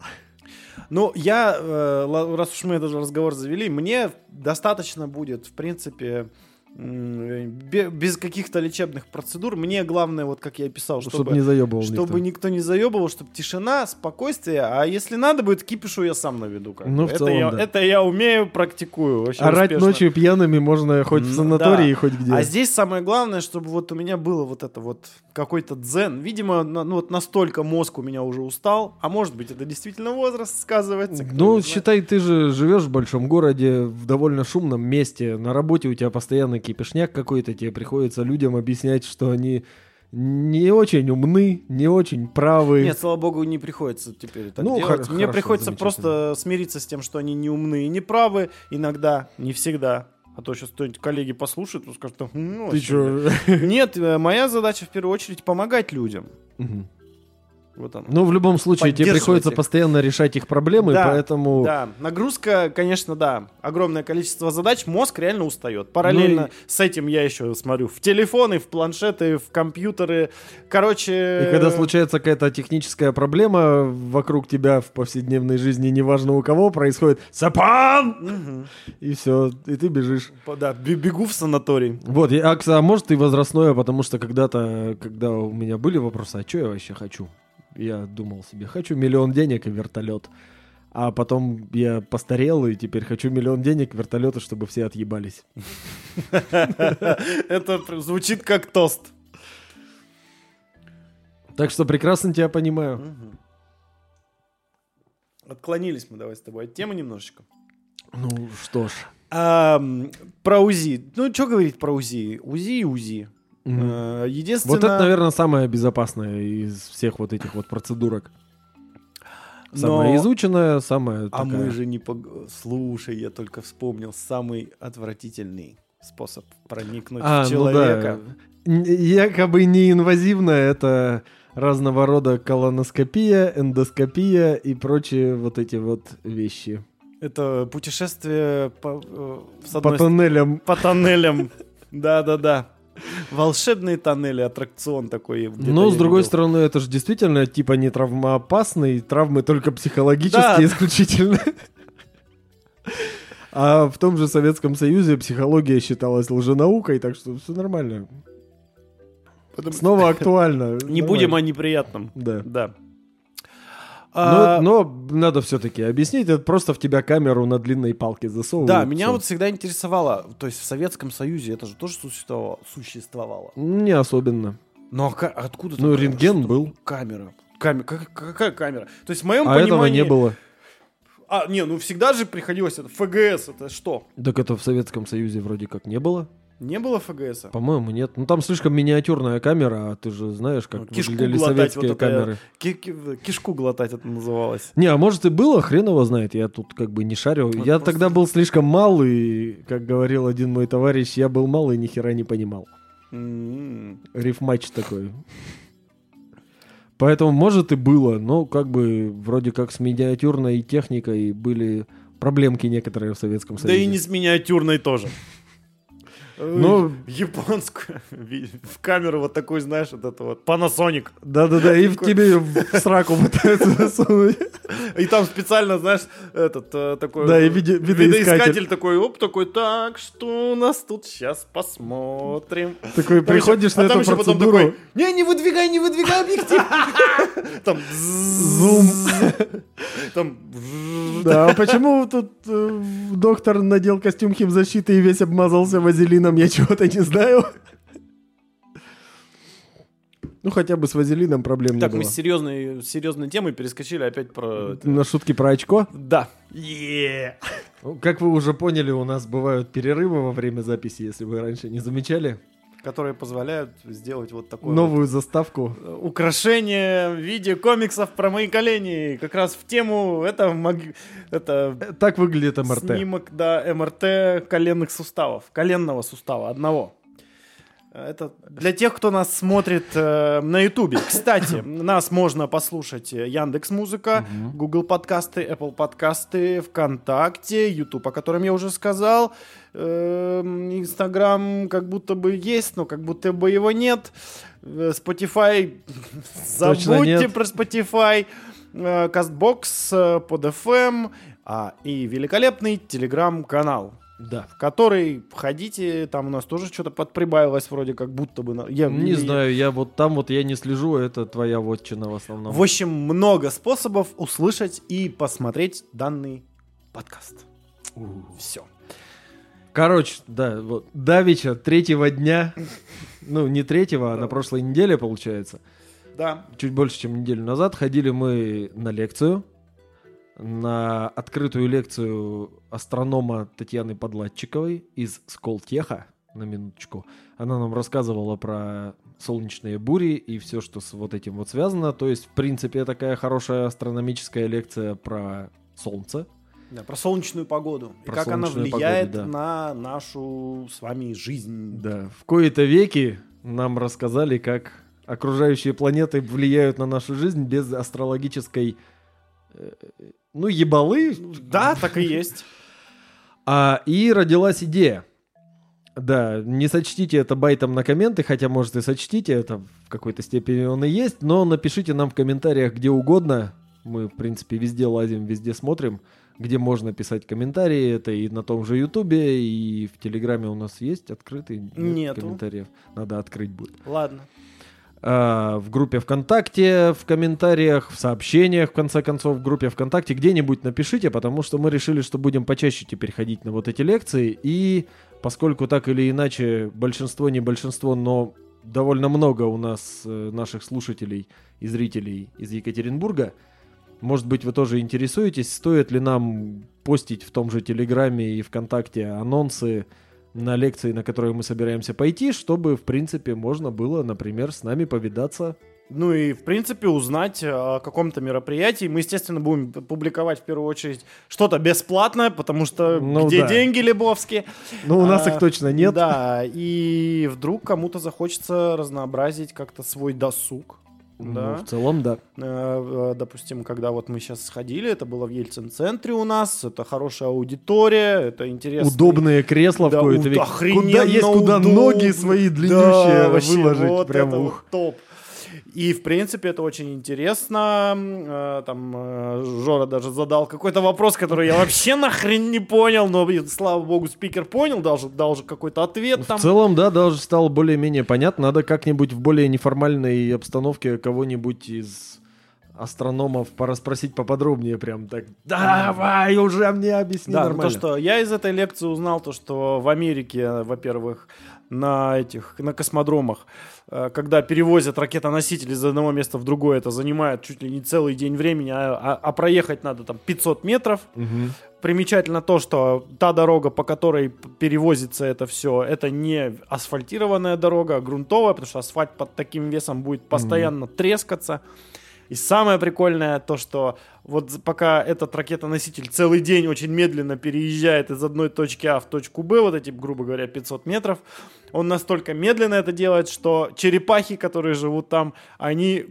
Ну, я, э, раз уж мы этот разговор завели, мне достаточно будет, в принципе, без каких-то лечебных процедур. Мне главное, вот как я и писал, Чтобы, чтобы, не заебывал чтобы никто не заебывал, чтобы тишина, спокойствие, а если надо будет, кипишу я сам наведу. Как Ну, это, целом, я, да. это я умею, практикую. Вообще Орать успешно. ночью пьяными можно хоть в санатории, да. хоть где. А здесь самое главное, чтобы вот у меня было вот это вот какой-то дзен. Видимо, на- ну вот настолько мозг у меня уже устал, а может быть это действительно возраст сказывается. Ну, считай, ты же живешь в большом городе, в довольно шумном месте. На работе у тебя постоянно кипишняк какой-то, тебе приходится людям объяснять, что они не очень умны, не очень правы. Нет, слава богу, не приходится теперь так Ну, делать. хор- Мне хорошо, приходится просто смириться с тем, что они не умны и не правы. Иногда, не всегда. А то сейчас кто-нибудь коллеги послушают, и скажут, «Да, ну, Ты блядь». Нет, э, моя задача в первую очередь помогать людям. Мгм. Вот оно. Ну, в любом случае, тебе приходится их. постоянно решать их проблемы, Да, поэтому... Да, нагрузка, конечно, да. Огромное количество задач, мозг реально устает. Параллельно Ну и- с этим я еще смотрю в телефоны, в планшеты, в компьютеры. Короче... И когда случается какая-то техническая проблема вокруг тебя в повседневной жизни, неважно у кого, происходит «Сапан!» Мгм. И все, и ты бежишь. Да, бе- бегу в санаторий. Вот, и, Акса, а может и возрастное, потому что когда-то, когда у меня были вопросы, а что я вообще хочу? Я думал себе, хочу миллион денег и вертолет. А потом я постарел, и теперь хочу миллион денег, вертолеты, чтобы все отъебались. [LAUGHS] Это звучит как тост. Так что прекрасно тебя понимаю. Отклонились мы, давай с тобой от темы немножечко. Ну что ж. Про УЗИ. Ну, что говорить про УЗИ? УЗИ и УЗИ. Э, Единственное... Вот это, наверное, самое безопасное из всех вот этих вот процедурок. Самая но- изученная, самая А такая. мы же не... пог- Слушай, я только вспомнил самый отвратительный способ проникнуть А, в ну да. человека. Н- Якобы неинвазивная, это разного рода колоноскопия, эндоскопия и прочие вот эти вот вещи. Это путешествие по, э, с По одной тоннелям. по тоннелям. Да-да-да. [LAUGHS] Волшебные тоннели, аттракцион такой. Но, я с другой видел. стороны, это же действительно типа не травмоопасный, травмы только психологические Да. исключительно. А в том же Советском Союзе психология считалась лженаукой, так что все нормально. Снова актуально. [LAUGHS] Не будем о неприятном. Да. Да. А, Но, но надо все-таки объяснить, это просто в тебя камеру на длинной палке засовывают. Да, меня всё. вот всегда интересовало, то есть в Советском Союзе это же тоже существовало. существовало. Не особенно. Но а откуда Ну, рентген штука? был. Камера. Камера. Как- какая камера? То есть в моем А понимании... этого не было. А, не, ну всегда же приходилось это. ФГС это что? Так это в Советском Союзе вроде как не было. Не было ФГС? -а? По-моему, нет. Ну там слишком миниатюрная камера, а ты же знаешь, как Ну, кишку выглядели глотать, советские вот я- камеры. Ки- кишку глотать это называлось. Не, а может и было, хрен его знает, я тут как бы не шарю. Вот я просто- тогда был слишком мал, и, как говорил один мой товарищ, я был мал и ни хера не понимал. М. Рифмач такой. Поэтому, может, и было, но как бы вроде как с миниатюрной техникой были проблемки некоторые в Советском Да Союзе. и не с миниатюрной тоже. Ну- японскую [LAUGHS] в камеру вот такой, знаешь, вот это вот Panasonic. Да-да-да, и в тебе в сраку пытаются [LAUGHS] засунуть. И там специально, знаешь, этот э, такой Да, и видоискатель. такой, оп, такой, так, что у нас тут сейчас посмотрим. Такой приходишь на а эту процедуру. не, не выдвигай, не выдвигай объектив. [LAUGHS] Там Зум. Там Да, а почему тут э, доктор надел костюм химзащиты и весь обмазался вазелином, я чего-то не знаю. Ну, хотя бы с вазелином проблем не Так, мы было. с серьезной, с серьезной темы перескочили опять про... На шутки про очко. Да. Ну, Как вы уже поняли, у нас бывают перерывы во время записи, если вы раньше не замечали. Которые позволяют сделать вот такое Новую заставку. вот украшение в виде комиксов про мои колени. Как раз в тему это, мог- это Э, Так выглядит МРТ. снимок, да, МРТ коленных суставов. Коленного сустава одного. Это для тех, кто нас смотрит э, на Ютубе. Кстати, [COUGHS] нас можно послушать Яндекс Музыка, Google подкасты, Apple подкасты, ВКонтакте, Ютуб, о котором я уже сказал. Эм, Инстаграм как будто бы есть, но как будто бы его нет. Э, Spotify, [LAUGHS] забудьте нет. про Spotify. Э, Кастбокс, э, под FM, а, и великолепный телеграм-канал Да. в который входите, там у нас тоже что-то подприбавилось вроде как будто бы. Я Не знаю, я вот там вот я не слежу, это твоя вотчина в основном. В общем, много способов услышать и посмотреть данный подкаст. Все. Короче, да, вот Давича третьего дня, ну не третьего, а на прошлой неделе получается, Да. чуть больше, чем неделю назад, ходили мы на лекцию, на открытую лекцию астронома Татьяны Подладчиковой из Сколтеха, на минуточку. Она нам рассказывала про солнечные бури и все, что с вот этим вот связано. То есть, в принципе, такая хорошая астрономическая лекция про Солнце. Да, про солнечную погоду. Про и как она влияет погоду, да. на нашу с вами жизнь. Да, в кои-то веки нам рассказали, как окружающие планеты влияют на нашу жизнь без астрологической, э, ну, ебалы. Да, так и есть. [LAUGHS] А, и родилась идея. Да, не сочтите это байтом на комменты, хотя, может, и сочтите, это в какой-то степени он и есть, но напишите нам в комментариях где угодно. Мы, в принципе, везде лазим, везде смотрим, где можно писать комментарии. Это и на том же Ютубе, и в Телеграме у нас есть открытый нет Нету. комментариев. Надо открыть будет. Ладно. А, в группе ВКонтакте, в комментариях, в сообщениях, в конце концов, в группе ВКонтакте, где-нибудь напишите, потому что мы решили, что будем почаще теперь ходить на вот эти лекции, и поскольку так или иначе большинство, не большинство, но довольно много у нас э, наших слушателей и зрителей из Екатеринбурга, может быть, вы тоже интересуетесь, стоит ли нам постить в том же Телеграме и ВКонтакте анонсы на лекции, на которые мы собираемся пойти, чтобы, в принципе, можно было, например, с нами повидаться. Ну и, в принципе, узнать о каком-то мероприятии. Мы, естественно, будем публиковать в первую очередь что-то бесплатное, потому что Ну где да. деньги, Лебовски? Ну, у нас А, их точно нет. Да, и вдруг кому-то захочется разнообразить как-то свой досуг. Ну, Да. в целом, да. Э, э, Допустим, когда вот мы сейчас сходили, это было в Ельцин-центре у нас, это хорошая аудитория, это интересно. Удобные кресла Да, в кои-то веки. охрененно Куда есть куда удобно. ноги свои длиннющие Да, вообще, выложить. вот прям это ух. вот топ. И, в принципе, это очень интересно. Э, Там э, Жора даже задал какой-то вопрос, который я вообще нахрен не понял, но, слава богу, спикер понял, дал же, дал же какой-то ответ там. В целом, да, даже стало более-менее понятно. Надо как-нибудь в более неформальной обстановке кого-нибудь из астрономов порасспросить поподробнее, прям так, давай уже мне объясни Да, ну нормально. то, что я из этой лекции узнал, то, что в Америке, во-первых, на этих, на космодромах, э, когда перевозят ракетоноситель из одного места в другое, это занимает чуть ли не целый день времени, а, а- а проехать надо там 500 метров. Мгм. Примечательно то, что та дорога, по которой перевозится это все, это не асфальтированная дорога, а грунтовая, потому что асфальт под таким весом будет постоянно трескаться. И самое прикольное то, что вот пока этот ракетоноситель целый день очень медленно переезжает из одной точки А в точку Б, вот эти, грубо говоря, 500 метров, он настолько медленно это делает, что черепахи, которые живут там, они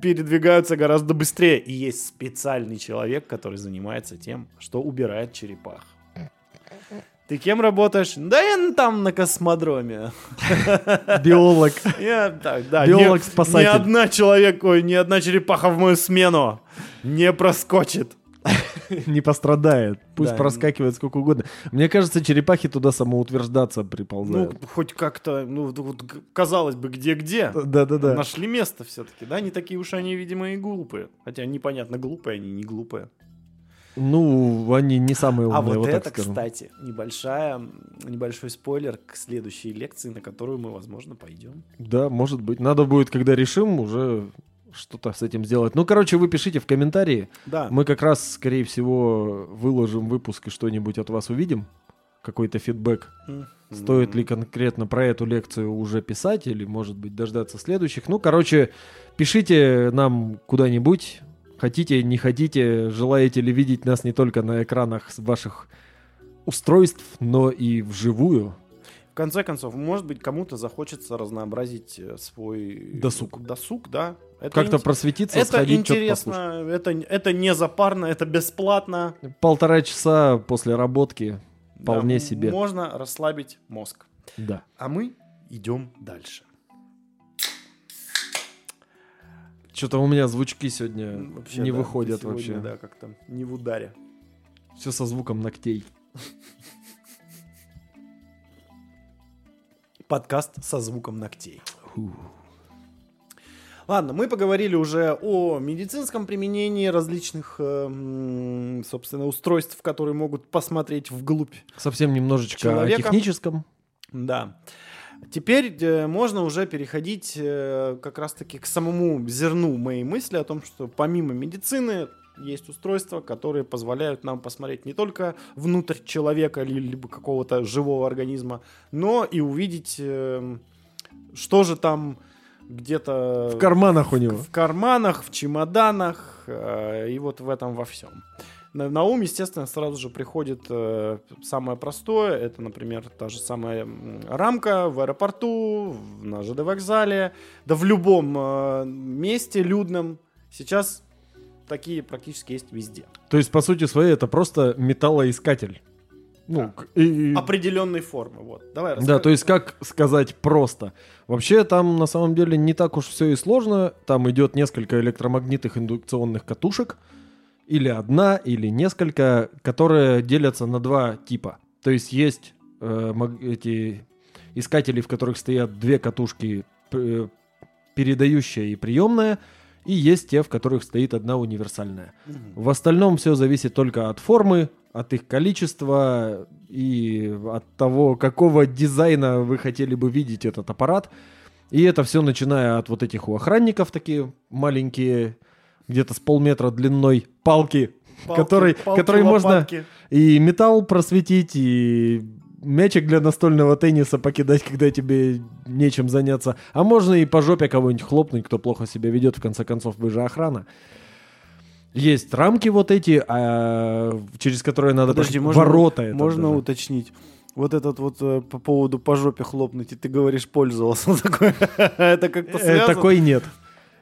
передвигаются гораздо быстрее. И есть специальный человек, который занимается тем, что убирает черепах. Ты кем работаешь? Да я там на космодроме. [LAUGHS] Биолог. Я, так, да, Биолог-спасатель. Ни, ни одна человек, ой, ни одна черепаха в мою смену не проскочит. [LAUGHS] не пострадает. Пусть Да. проскакивает сколько угодно. Мне кажется, черепахи туда самоутверждаться Ну, приползают. хоть как-то, ну, вот, казалось бы, где-где. Да-да-да. Нашли место все-таки, да? Не такие уж они, видимо, и глупые. Хотя непонятно, глупые они, не глупые. Ну, они не самые умные, а вот, вот это, скажем. кстати, небольшая, небольшой спойлер к следующей лекции, на которую мы, возможно, пойдем. Да, может быть. Надо будет, когда решим, уже что-то с этим сделать. Ну, короче, вы пишите в комментарии. Да. Мы как раз, скорее всего, выложим выпуск и что-нибудь от вас увидим. Какой-то фидбэк. Стоит ли конкретно про эту лекцию уже писать или, может быть, дождаться следующих. Ну, короче, пишите нам куда-нибудь. Хотите, не хотите, желаете ли видеть нас не только на экранах ваших устройств, но и вживую. В конце концов, может быть, кому-то захочется разнообразить э, свой Досуг. Досуг, да. Это Как-то ин- просветиться, Это сходить, интересно, это, это не запарно, это бесплатно. Полтора часа после работки. Вполне Да, себе. Можно расслабить мозг. Да. А мы идем дальше. Что-то у меня звучки сегодня вообще, не да, выходят сегодня, вообще. Да, как-то не в ударе. Все со звуком ногтей. Подкаст со звуком ногтей. Ладно, мы поговорили уже о медицинском применении различных, эм, собственно, устройств, которые могут посмотреть вглубь. Совсем немножечко Человека. о техническом. Да. Теперь э, можно уже переходить э, как раз-таки к самому зерну моей мысли о том, что помимо медицины есть устройства, которые позволяют нам посмотреть не только внутрь человека или либо какого-то живого организма, но и увидеть, эм, что же там где-то В карманах у него. в карманах, в чемоданах э, и вот в этом во всем. На, на ум, естественно, сразу же приходит э, самое простое. Это, например, та же самая рамка в аэропорту, на ЖД вокзале, да в любом э, месте людном. Сейчас такие практически есть везде. То есть, по сути своей, это просто металлоискатель. Ну, к- и- Определенной формы. Вот. Давай Да, рассказывай. то есть, как сказать просто. Вообще, там на самом деле не так уж все и сложно. Там идет несколько электромагнитных индукционных катушек. Или одна, или несколько, которые делятся на два типа. То есть, есть э, эти искатели, в которых стоят две катушки, п- передающая и приемная. И есть те, в которых стоит одна универсальная. Мгм. В остальном все зависит только от формы, от их количества и от того, какого дизайна вы хотели бы видеть этот аппарат. И это все начиная от вот этих у охранников такие маленькие, где-то с полметра длиной палки, Палки- который, палки, который можно и металл просветить, и мячик для настольного тенниса покидать, [LAUGHS] когда тебе нечем заняться. А можно и по жопе кого-нибудь хлопнуть, кто плохо себя ведет, в конце концов, вы же охрана. Есть рамки вот эти, а, через которые надо Подожди, можно, ворота. это можно даже. уточнить. Вот этот вот э, по поводу по жопе хлопнуть, и ты говоришь, пользовался [LAUGHS] такой. [LAUGHS] Это как-то Э, связано? Такой нет.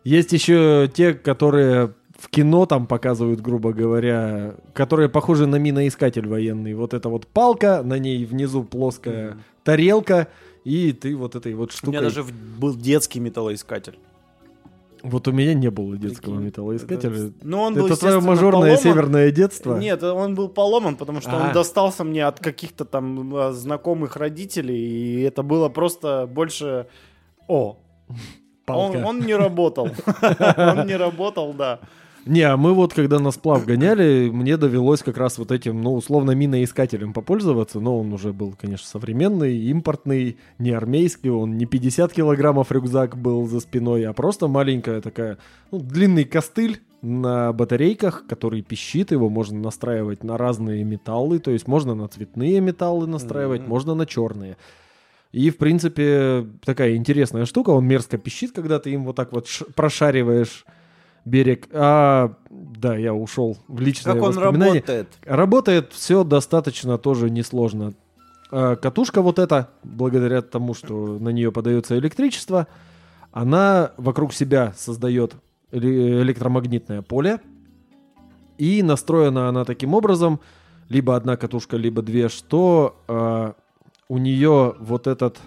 Есть еще те, которые в кино там показывают, грубо говоря, которые похожи на миноискатель военный. Вот эта вот палка, на ней внизу плоская Мгм. тарелка, и ты вот этой вот У штукой... меня даже в- был детский металлоискатель. Вот у меня не было детского Прикинь. металлоискателя. Это- Ну, он был, Это твое мажорное поломан. северное детство? Нет, он был поломан, потому что А. он достался мне от каких-то там э, знакомых родителей, и это было просто больше... О, Палка. он, он не работал. [LAUGHS] Он не работал, да. Не, а мы вот, когда на сплав гоняли, мне довелось как раз вот этим, ну, условно, миноискателем попользоваться, но он уже был, конечно, современный, импортный, не армейский, он не 50 килограммов рюкзак был за спиной, а просто маленькая такая, ну, длинный костыль на батарейках, который пищит, его можно настраивать на разные металлы, то есть можно на цветные металлы настраивать, Мгм. можно на черные. И, в принципе, такая интересная штука, он мерзко пищит, когда ты им вот так вот прошариваешь берег. А, да, я ушел в личное Как он работает? Работает все достаточно тоже несложно. А, Катушка вот эта, благодаря тому, что на нее подается электричество, она вокруг себя создает эле- электромагнитное поле. И настроена она таким образом, либо одна катушка, либо две, что а, у нее вот этот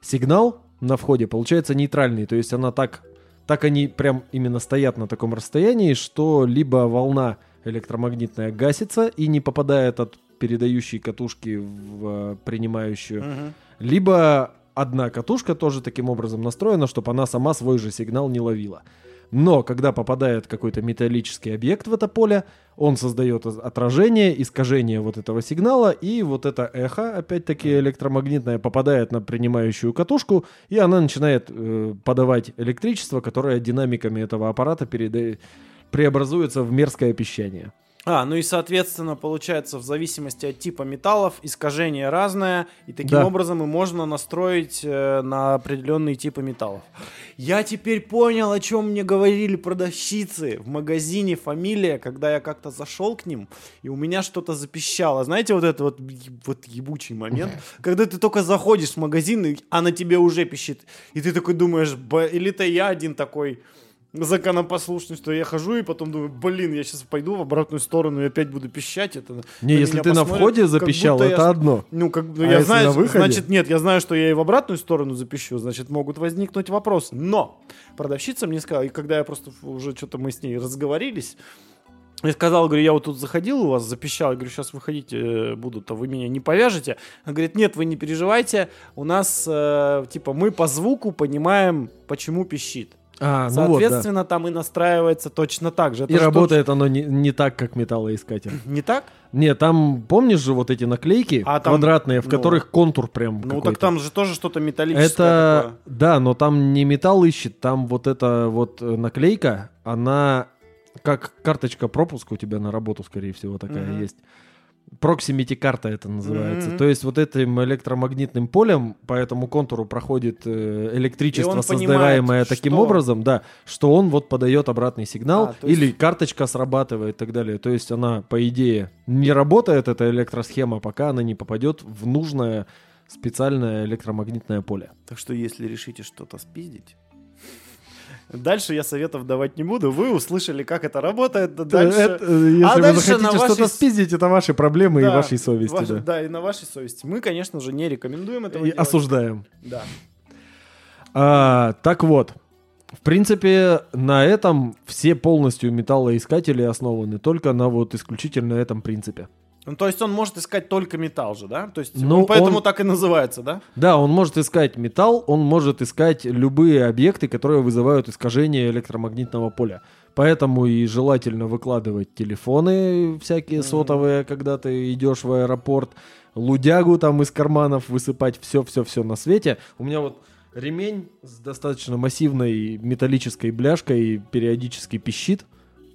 сигнал на входе получается нейтральный. То есть она так, так они прям именно стоят на таком расстоянии, что либо волна электромагнитная гасится и не попадает от передающей катушки в э, принимающую, Мгм. либо одна катушка тоже таким образом настроена, чтобы она сама свой же сигнал не ловила. Но когда попадает какой-то металлический объект в это поле, он создает отражение, искажение вот этого сигнала, и вот это эхо, опять-таки электромагнитное, попадает на принимающую катушку, и она начинает э, подавать электричество, которое динамиками этого аппарата переда- преобразуется в мерзкое пищание. А, ну и, соответственно, получается, в зависимости от типа металлов, искажение разное, и таким Да. образом и можно настроить э, на определенные типы металлов. Я теперь понял, о чем мне говорили продавщицы в магазине «Фамилия», когда я как-то зашел к ним, и у меня что-то запищало. Знаете, вот это вот, вот ебучий момент, когда ты только заходишь в магазин, и она тебе уже пищит, и ты такой думаешь, «Б- или это я один такой законопослушный, что я хожу и потом думаю, блин, я сейчас пойду в обратную сторону и опять буду пищать. Это Не, если ты на входе запищал, я это ж- одно. Ну, как бы, А я знаю, значит, нет, я знаю, что я и в обратную сторону запищу, значит, могут возникнуть вопросы. Но продавщица мне сказала, и когда я просто уже что-то мы с ней разговорились, я сказал, говорю, я вот тут заходил у вас, запищал, я говорю, сейчас выходить э, будут, а вы меня не повяжете? Она говорит, нет, вы не переживайте, у нас, э, типа, мы по звуку понимаем, почему пищит. А, ну вот, да. Соответственно, там и настраивается точно так же. Это И работает оно не, не так, как металлоискатель. [CLEARS THROAT] Не так? Не, там, помнишь же вот эти наклейки А там, квадратные, в ну, которых контур прям Ну, так там же тоже что-то металлическое Это, такое. да, но там не металл ищет, там вот эта вот э, наклейка, она как карточка пропуска у тебя на работу, скорее всего, такая Мгм. есть. Проксимити карта это называется. Мгм. То есть вот этим электромагнитным полем по этому контуру проходит э, электричество, создаваемое понимает, таким что- образом, да, что он вот подает обратный сигнал, А, есть- или карточка срабатывает и так далее. То есть она, по идее, не работает, эта электросхема, пока она не попадет в нужное специальное электромагнитное поле. Так что, если решите что-то спиздить... Дальше я советов давать не буду. Вы услышали, как это работает. да Дальше... Это, если А вы дальше захотите на что-то вашей- спиздить, это ваши проблемы и Да, вашей совести. ваше- да. да, и на вашей совести. Мы, конечно же, не рекомендуем этого И делать. осуждаем. Да. А, так вот, в принципе, на этом все полностью металлоискатели основаны, только на вот исключительно этом принципе. Ну, то есть он может искать только металл же, да? То есть Ну, он поэтому он- так и называется, да? Да, он может искать металл, он может искать любые объекты, которые вызывают искажение электромагнитного поля. Поэтому и желательно выкладывать телефоны всякие сотовые, когда ты идешь в аэропорт, лудягу там из карманов высыпать, все-все-все на свете. У меня вот ремень с достаточно массивной металлической бляшкой периодически пищит,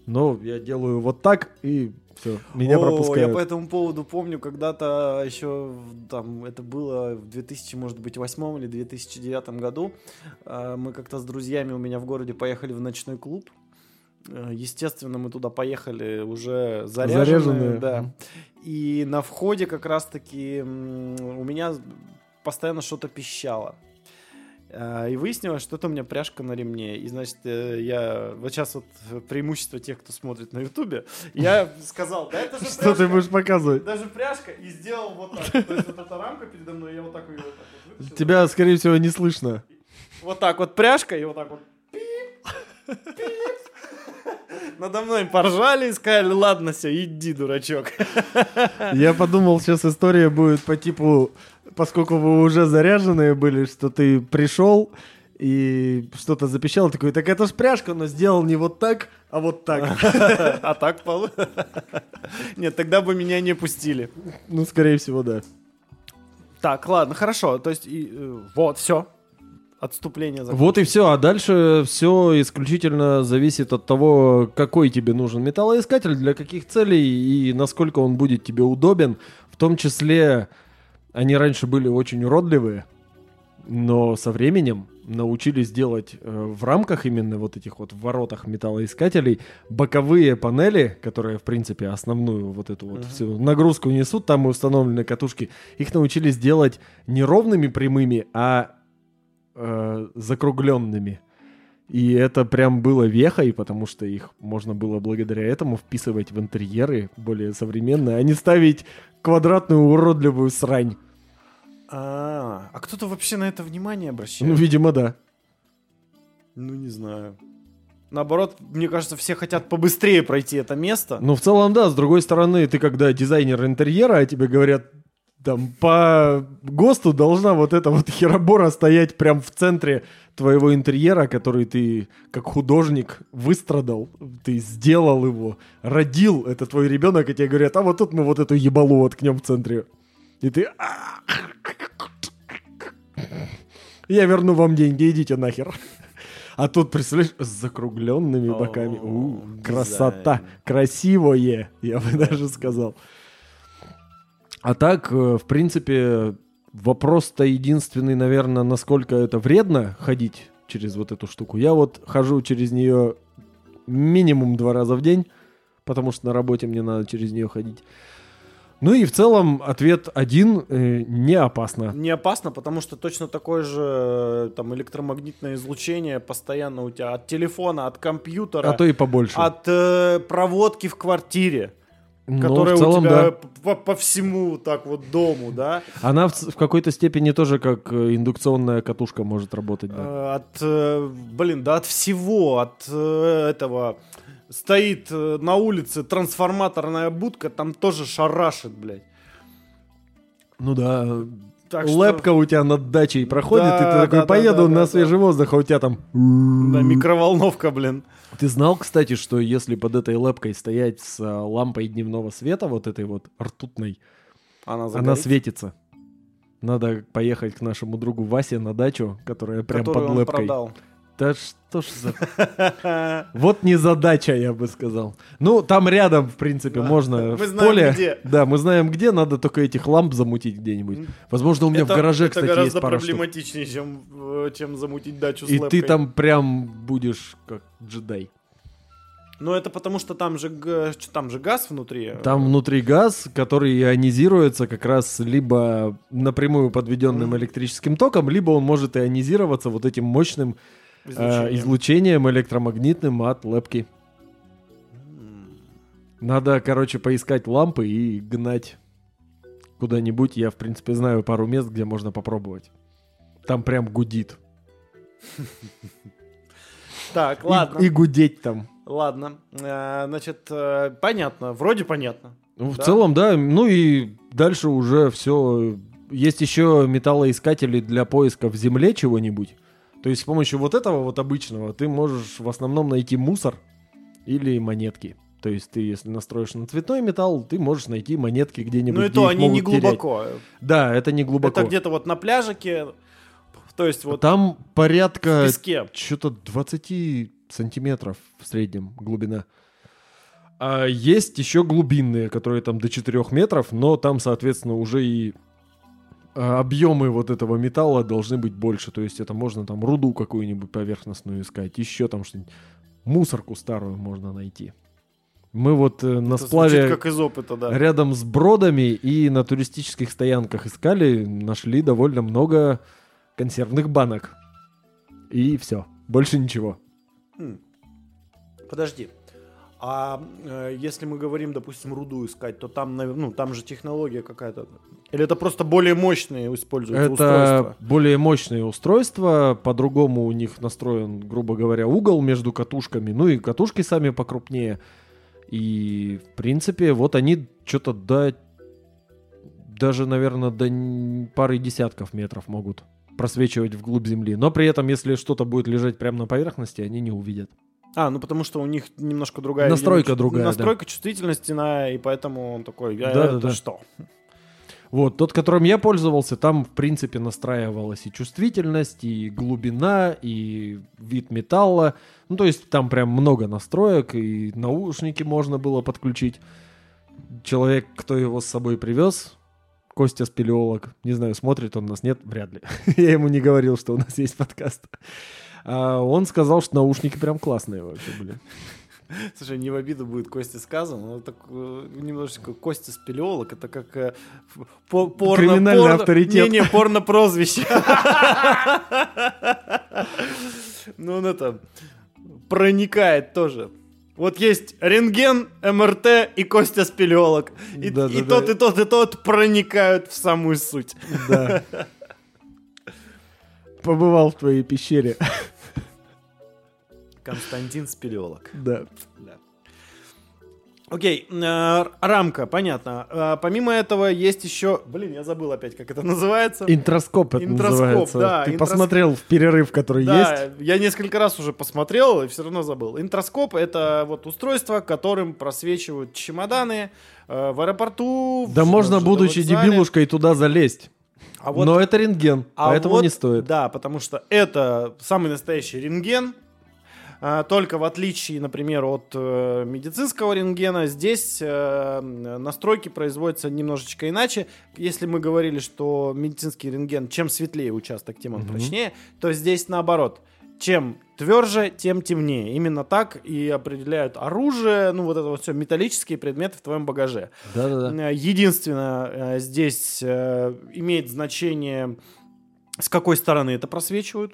но я делаю вот так и все, меня О, пропускают. Я по этому поводу помню, когда-то еще там это было в 2000, может быть, восьмом или 2009 году. э, Мы как-то с друзьями у меня в городе поехали в ночной клуб. Э, Естественно, мы туда поехали уже заряженные. Заряженные. Да. И на входе как раз-таки у меня постоянно что-то пищало. А, И выяснилось, что это у меня пряжка на ремне. И, значит, э, я... Вот сейчас вот преимущество тех, кто смотрит на Ютубе. Я сказал, да это же [LAUGHS] Что ты будешь показывать? Даже пряжка. И сделал вот так. То есть вот эта рамка передо мной, я вот так ее вот так вот вытащил. Тебя, скорее всего, не слышно. Вот так вот пряжка, и вот так вот пип, пип. Надо мной поржали и сказали, ладно, все, иди, дурачок. Я подумал, сейчас история будет по типу, поскольку вы уже заряженные были, что ты пришел, и что-то запищал, такой, так это ж пряжка, но сделал не вот так, а вот так. [LAUGHS] А так полу... [LAUGHS] Нет, тогда бы меня не пустили. Ну, скорее всего, да. Так, ладно, хорошо. То есть, и, э, вот, все. Отступление. Вот и все, а дальше все исключительно зависит от того, какой тебе нужен металлоискатель, для каких целей и насколько он будет тебе удобен. В том числе они раньше были очень уродливые, но со временем научились делать э, в рамках именно вот этих вот воротах металлоискателей боковые панели, которые, в принципе, основную вот эту вот Мгм. всю нагрузку несут, там и установлены катушки, их научились делать не ровными прямыми, а э, закругленными. И это прям было вехой, потому что их можно было благодаря этому вписывать в интерьеры более современные, а не ставить квадратную уродливую срань. А, а кто-то вообще на это внимание Ну, обращает? видимо, да. Ну, не знаю. Наоборот, мне кажется, все хотят побыстрее пройти это место. Ну, в целом, да. С другой стороны, ты когда дизайнер интерьера, а тебе говорят, там, по ГОСТу должна вот эта вот [LAUGHS] херобора стоять прям в центре твоего интерьера, который ты, как художник, выстрадал, ты сделал его, родил, это твой ребенок, и тебе говорят, а вот тут мы вот эту ебалу воткнем в центре. И ты... «А, Я верну вам деньги, идите нахер. А тут, представляешь, с закругленными О, боками. Дизайн. красота. Красивое, я бы [LAUGHS] даже сказал. А так, э, в принципе, вопрос-то единственный, наверное, насколько это вредно ходить через вот эту штуку. Я вот хожу через нее минимум два раза в день, потому что на работе мне надо через нее ходить. Ну и в целом ответ один э, не опасно. Не опасно, потому что точно такое же э, там электромагнитное излучение постоянно у тебя от телефона, от компьютера, А то и побольше. от э, проводки в квартире, которая в целом, у тебя да. по, по всему так вот дому, да, Она в, в какой-то степени тоже как э, индукционная катушка может работать, да. Э, от, э, блин, да от всего, от этого стоит на улице трансформаторная будка, там тоже шарашит, блядь. Ну да, Так что- лэпка у тебя над дачей проходит, Да, и ты такой, да, да, поеду да, на да, свежий воздух, а у тебя там... Да, микроволновка, блин. Ты знал, кстати, что если под этой лэпкой стоять с а, лампой дневного света, вот этой вот ртутной, Она, она светится. Надо поехать к нашему другу Васе на дачу, которая прям которую под лэпкой. продал. Да что ж за... Вот не задача, я бы сказал. Ну, там рядом, в принципе, Да. можно Мы в знаем, поле. где. Да, мы знаем где, надо только этих ламп замутить где-нибудь. Возможно, у меня это, в гараже, это кстати, гораздо есть пара штук. проблематичнее, чем, э, чем замутить дачу с И ты там прям будешь как джедай. Ну, это потому что там же, там же газ внутри. Там внутри газ, который ионизируется как раз либо напрямую подведенным электрическим током, либо он может ионизироваться вот этим мощным э, излучение. излучением электромагнитным от лэпки. М. Надо, короче, поискать лампы и гнать куда-нибудь. Я, в принципе, знаю пару мест, где можно попробовать. Там прям гудит. Так, ладно. И, гудеть там. Ладно. Э, Значит, э, понятно. Вроде понятно. Ну, в целом, да. Ну и дальше уже все. Есть еще металлоискатели для поиска в земле чего-нибудь. То есть с помощью вот этого вот обычного ты можешь в основном найти мусор или монетки. То есть ты, если настроишь на цветной металл, ты можешь найти монетки где-нибудь. Ну и то они не могут терять. глубоко. Да, это не глубоко. Это где-то вот на пляжике. То есть вот Там порядка что-то 20 сантиметров в среднем глубина. А есть еще глубинные, которые там до 4 метров, но там, соответственно, уже и объемы вот этого металла должны быть больше. То есть это можно там руду какую-нибудь поверхностную искать, еще там что-нибудь. Мусорку старую можно найти. Мы вот э, на Это сплаве как из опыта, да. рядом с бродами и на туристических стоянках искали, нашли довольно много консервных банок. И все. Больше ничего. Хм. Подожди. А э, если мы говорим, допустим, руду искать, то там, ну, там же технология какая-то. Или это просто более мощные используются Это устройства? более мощные устройства. По-другому у них настроен, грубо говоря, угол между катушками. Ну и катушки сами покрупнее. И, в принципе, вот они что-то до... Даже, наверное, до пары десятков метров могут просвечивать вглубь земли. Но при этом, если что-то будет лежать прямо на поверхности, они не увидят. А, ну потому что у них немножко другая... Настройка видимо, другая, да. Настройка чувствительности, на, и поэтому он такой, «А Да-да-да. это что? Вот, тот, которым я пользовался, там, в принципе, настраивалась и чувствительность, и глубина, и вид металла. Ну, то есть там прям много настроек, и наушники можно было подключить. Человек, кто его с собой привез, Костя спелеолог, не знаю, смотрит он нас, нет, вряд ли. [LAUGHS] я ему не говорил, что у нас есть подкаст. А он сказал, что наушники прям классные вообще были. [LAUGHS] Слушай, не в обиду будет Косте сказано, но так э, немножечко Костя спелеолог, это как э, по- порно... Криминальный порно- авторитет. Не-не, порно-прозвище. [LAUGHS] Ну, он это проникает тоже. Вот есть рентген, МРТ и Костя спелеолог. И, и Да-да-да. тот, и тот, и тот проникают в самую суть. Да. [LAUGHS] Побывал в твоей пещере. Константин спелеолог. Да. Да. Окей, э, рамка, понятно. Э, помимо этого есть еще... Блин, я забыл опять, как это называется. Интроскоп это Интроскоп, называется. да, Ты интрос- посмотрел в перерыв, который есть? Да, я несколько раз уже посмотрел и все равно забыл. Интроскоп — это вот устройство, которым просвечивают чемоданы э, в аэропорту. в Да можно, в будучи вокзале. дебилушкой, туда залезть. А вот- Но это рентген, а поэтому вот, не стоит. Да, потому что это самый настоящий рентген. А, Только в отличие, например, от э, медицинского рентгена, здесь э, настройки производятся немножечко иначе. Если мы говорили, что медицинский рентген, чем светлее участок, тем он Мгм. прочнее, то здесь наоборот. Чем тверже, тем темнее. Именно так и определяют оружие, ну вот это вот все, металлические предметы в твоем багаже. Да-да-да. Э, Единственное, здесь имеет значение, с какой стороны это просвечивают.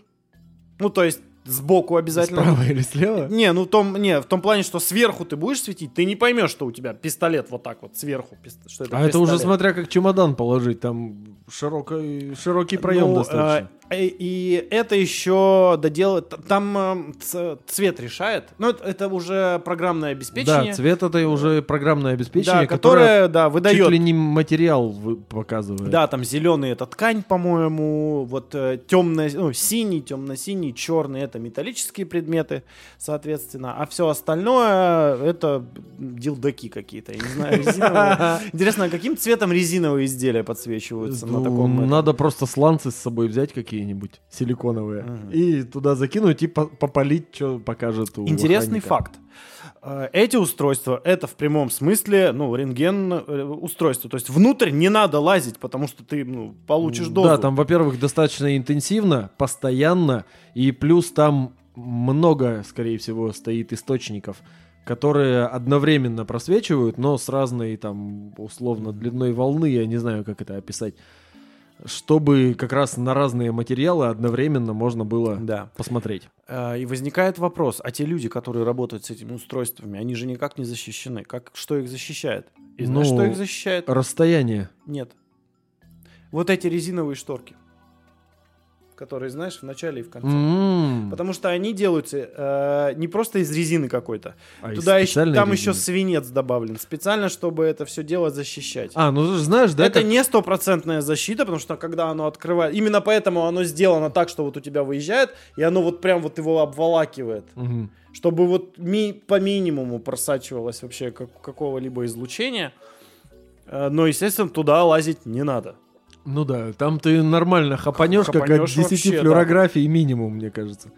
Ну, то есть сбоку обязательно. Справа или слева? Не, ну том, не, в том плане, что сверху ты будешь светить, ты не поймешь, что у тебя пистолет вот так вот сверху, что это А это уже пистолет. смотря как чемодан положить, там широкий, широкий проем Ну, достаточно. Э, и, это еще доделать. т- Там э, цвет решает. Ну, это, это уже программное обеспечение. Да, цвет это уже программное обеспечение, да, которое которое, да, чуть выдает ли не материал показывает. Да, там зеленый это ткань, по-моему, вот темно, ну, синий, темно-синий, черный это металлические предметы, соответственно, а все остальное это дилдаки какие-то, я не знаю, [LAUGHS] резиновые. Интересно, а каким цветом резиновые изделия подсвечиваются на Ну, таком? Надо просто сланцы с собой взять какие-нибудь силиконовые Мгм. и туда закинуть и по- попалить, что покажет у Интересный охранника. факт. Э, Эти устройства это в прямом смысле, ну, рентген э, устройство. То есть внутрь не надо лазить, потому что ты ну, получишь дозу. Да, там, во-первых, достаточно интенсивно, постоянно, и плюс там много, скорее всего, стоит источников, которые одновременно просвечивают, но с разной, там, условно, длиной волны, я не знаю, как это описать, чтобы как раз на разные материалы одновременно можно было Да. посмотреть. Э, И возникает вопрос, а те люди, которые работают с этими устройствами, они же никак не защищены. Как, что их защищает? И знаешь, Ну, что их защищает? Расстояние. Нет. Вот эти резиновые шторки, которые, знаешь, в начале и в конце. М. Потому что они делаются э, не просто из резины какой-то. А Туда еще, там резины? еще свинец добавлен. Специально, чтобы это все дело защищать. А, ну ты знаешь, да, это как- не стопроцентная защита, потому что когда оно открывает... Именно поэтому оно сделано так, что вот у тебя выезжает, и оно вот прям вот его обволакивает. Мгм. Чтобы вот ми- по минимуму просачивалось вообще как- какого-либо излучения. Э, Но, естественно, туда лазить не надо. Ну да, там ты нормально хапанешь, как от Хапанешь 10 вообще, да. флюорографий минимум, мне кажется.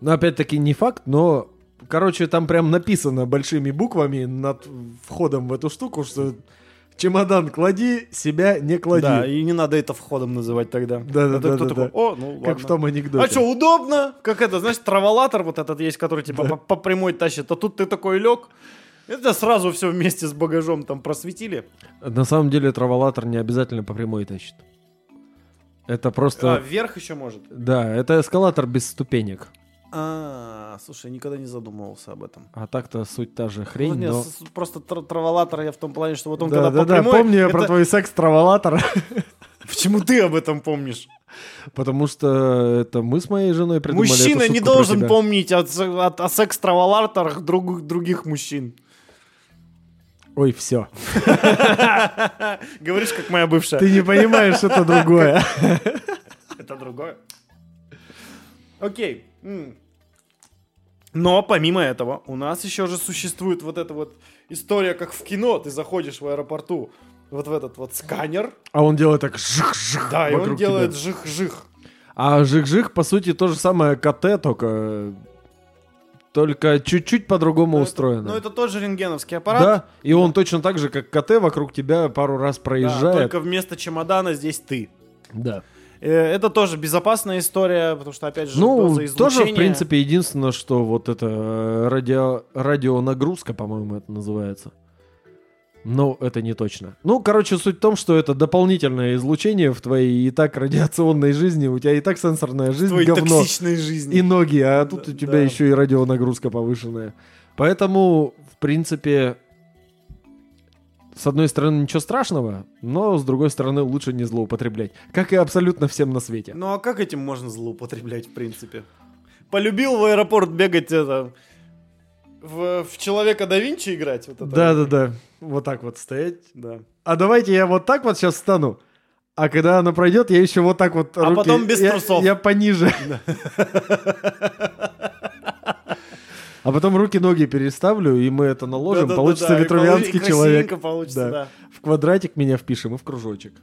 Но опять-таки не факт, но, короче, там прям написано большими буквами над входом в эту штуку, что чемодан клади, себя не клади. Да, и не надо это входом называть тогда. Да-да-да, Это кто такой, о, ну как ладно. в том анекдоте. А что, удобно? Как это, знаешь, траволатор вот этот есть, который типа по, по прямой тащит, а тут ты такой лег. Это сразу все вместе с багажом там просветили. На самом деле траволатор не обязательно по прямой тащит. Это просто... А, вверх еще может. Да, это эскалатор без ступенек. А, слушай, никогда не задумывался об этом. А так-то суть та же хрень, Ну, не, но... Просто тр- траволатор я в том плане, что вот он Да, когда да, по да, прямой... помню я про это- твой секс-траволатор. [LAUGHS] Почему ты об этом помнишь? Потому что это мы с моей женой придумали Мужчина эту не должен помнить о, от- о секс-траволаторах друг- других мужчин. Ой, все. [LAUGHS] Говоришь, как моя бывшая. Ты не понимаешь, это другое. [LAUGHS] Это другое. Окей. Но помимо этого, у нас еще же существует вот эта вот история, как в кино. Ты заходишь в аэропорту вот в этот вот сканер. А он делает так жих-жих Да, и он делает жих-жих. А жих-жих, по сути, то же самое КТ, только... Только чуть-чуть по-другому Ну, устроено. Это, ну, это тот же рентгеновский аппарат. Да, и он точно так же, как КТ, вокруг тебя пару раз Да, проезжает. только вместо чемодана здесь ты. Да. Э, Это тоже безопасная история, потому что, опять же, Ну, тоже, в принципе, единственное, что вот это э, радио, радионагрузка, по-моему, это называется. Но это не точно. Ну, короче, суть в том, что это дополнительное излучение в твоей и так радиационной жизни. У тебя и так сенсорная жизнь твоей говно. токсичной жизни. И ноги, а тут Да, у тебя да. еще и радионагрузка повышенная. Поэтому, в принципе, с одной стороны, ничего страшного, но с другой стороны, лучше не злоупотреблять. Как и абсолютно всем на свете. Ну а как этим можно злоупотреблять, в принципе? Полюбил в аэропорт бегать это... В, в человека да Винчи играть? Вот это Да, да, да. Вот так вот стоять. да. А давайте я вот так вот сейчас встану. А когда она пройдет, я еще вот так вот А руки- потом без я- трусов. Я пониже. А потом руки-ноги переставлю, и мы это наложим. Да-да-да-да, Получится и ветрувянский полу- и человек. получится, Да. да. В квадратик меня впишем и в кружочек.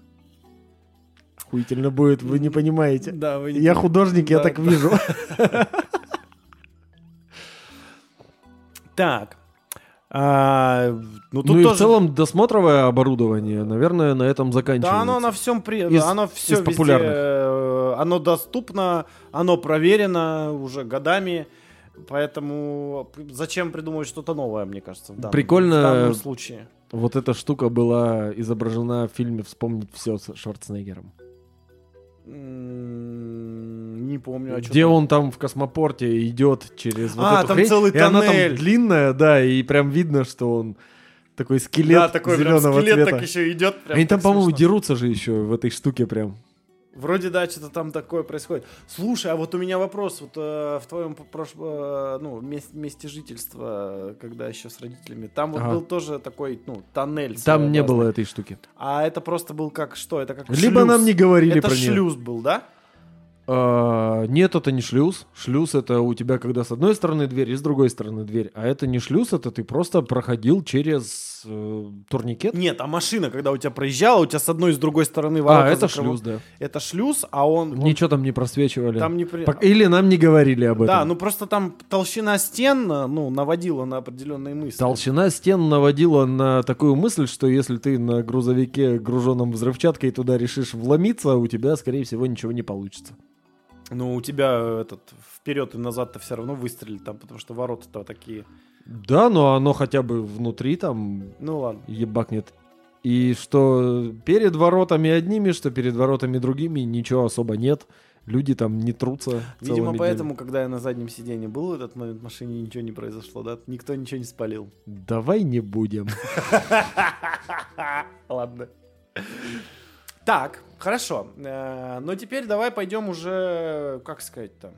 Охуительно будет, вы не понимаете. Да, вы не- Я художник, я Да, так да. вижу. Так. А, ну, тут Ну и тоже... в целом досмотровое оборудование, наверное, на этом заканчивается. Да, оно на всем при... Из- оно все из везде, популярных. э, оно доступно, оно проверено уже годами, поэтому зачем придумывать что-то новое, мне кажется, в данном, Прикольно. в данном случае. Вот эта штука была изображена в фильме «Вспомнить все» с Шварценеггером. Не помню, а Где он там в космопорте идет через вот А, эту там хрень, целый и она там длинная, да, и прям видно, что он такой скелет Да, такой прям зеленого скелет цвета. так еще идет. прям Они там, по-моему, дерутся же еще в этой штуке прям. Вроде, да, что-то там такое происходит. Слушай, а вот у меня вопрос. Вот э, в твоем прошлом, ну, месте, месте жительства, когда еще с родителями, там вот Ага. был тоже такой, ну, тоннель. Там не было этой штуки. А это просто был как что? Это как Либо шлюз. нам не говорили Это про нее. шлюз был, да? А, нет, это не шлюз. Шлюз это у тебя, когда с одной стороны дверь и с другой стороны дверь. А это не шлюз, это ты просто проходил через э, турникет. Нет, а машина, когда у тебя проезжала, у тебя с одной и с другой стороны ворота А, это закрывал- шлюз, да. Это шлюз, а он... он- Ничего там не просвечивали. Там не при- Или нам не говорили об этом. Да, ну просто там толщина стен, ну, наводила на определенные мысли. Толщина стен наводила на такую мысль, что если ты на грузовике, груженном взрывчаткой, туда решишь вломиться, у тебя, скорее всего, ничего не получится. Ну, у тебя этот вперед и назад-то все равно выстрелит там, потому что ворота-то такие. Да, но оно хотя бы внутри там Ну ладно. ебакнет. И что перед воротами одними, что перед воротами другими, ничего особо нет. Люди там не трутся. Видимо, поэтому, когда я на заднем сиденье был в этот момент в машине, ничего не произошло, да? Никто ничего не спалил. днями. Давай не будем. [LAUGHS] Ладно. Так, хорошо. Э, Но теперь давай пойдем уже, как сказать-то,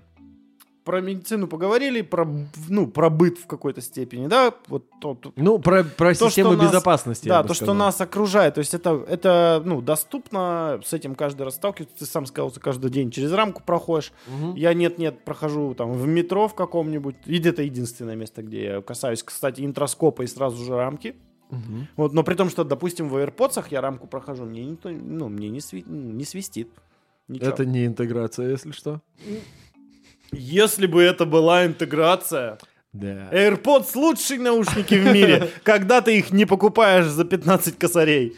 про медицину поговорили, про, ну, про быт в какой-то степени, да? Вот то, Ну, про, про То, систему что нас- безопасности. Да, то, что сказал. нас окружает. То есть это, это ну, доступно, с этим каждый раз сталкивается. Ты сам сказал, ты каждый день через рамку проходишь. Мгм. Я нет-нет, прохожу там в метро в каком-нибудь. И это единственное место, где я касаюсь, кстати, интроскопа и сразу же рамки. Мгм. Вот, но при том, что, допустим, в AirPods я рамку прохожу, мне никто, ну, мне не, сви- не свистит. Ничего. Это не интеграция, если что. Если бы это была интеграция. Да. AirPods лучшие наушники в мире, [LAUGHS] когда ты их не покупаешь за 15 косарей.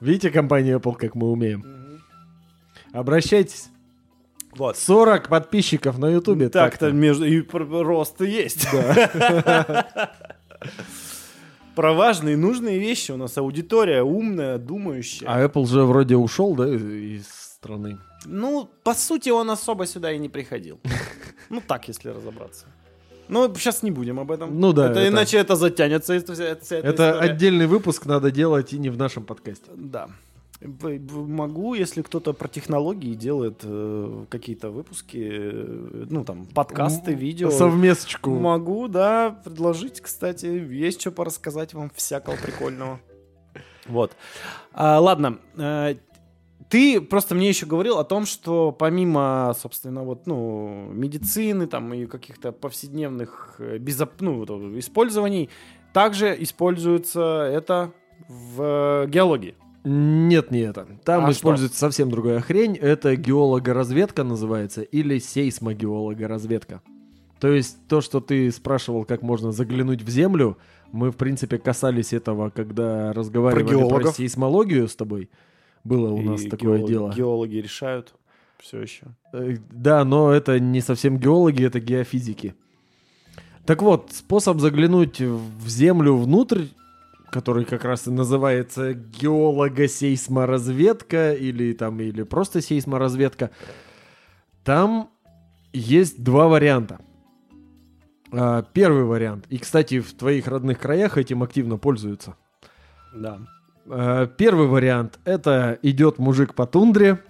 Видите компания Apple, как мы умеем? Обращайтесь. Вот. 40 подписчиков на Ютубе. Так-то между и рост есть. [LAUGHS] [LAUGHS] Про важные и нужные вещи у нас аудитория умная, думающая. А Apple же вроде ушел, да, из- страны. Ну, по сути, он особо сюда и не приходил. [LAUGHS] Ну, так, если разобраться. Ну, сейчас не будем об этом. Ну да, Это, это- иначе это затянется. эта Это история. отдельный выпуск надо делать и не в нашем подкасте. Да. Могу, если кто-то про технологии делает э, какие-то выпуски, э, ну там подкасты, видео. Совместочку. Могу, да, предложить, кстати, есть что порассказать вам всякого прикольного. [LAUGHS] Вот. А, ладно. э, Ты просто мне еще говорил о том, что помимо, собственно, вот, ну, медицины там и каких-то повседневных э, безоп... ну, вот, использований, также используется это в геологии. Нет, не это. Там А используется совсем другая хрень. Это геологоразведка называется или сейсмогеологоразведка. То есть то, что ты спрашивал, как можно заглянуть в землю, мы, в принципе, касались этого, когда разговаривали про, геологов. сейсмологию с тобой. Было у нас И такое геолог- дело. Геологи решают все еще. Э, Да, но это не совсем геологи, это геофизики. Так вот, способ заглянуть в землю внутрь, который как раз и называется геолого-сейсморазведка или там или просто сейсморазведка, там есть два варианта. А, Первый вариант, и, кстати, в твоих родных краях этим активно пользуются. Да. Э, Первый вариант – это идет мужик по тундре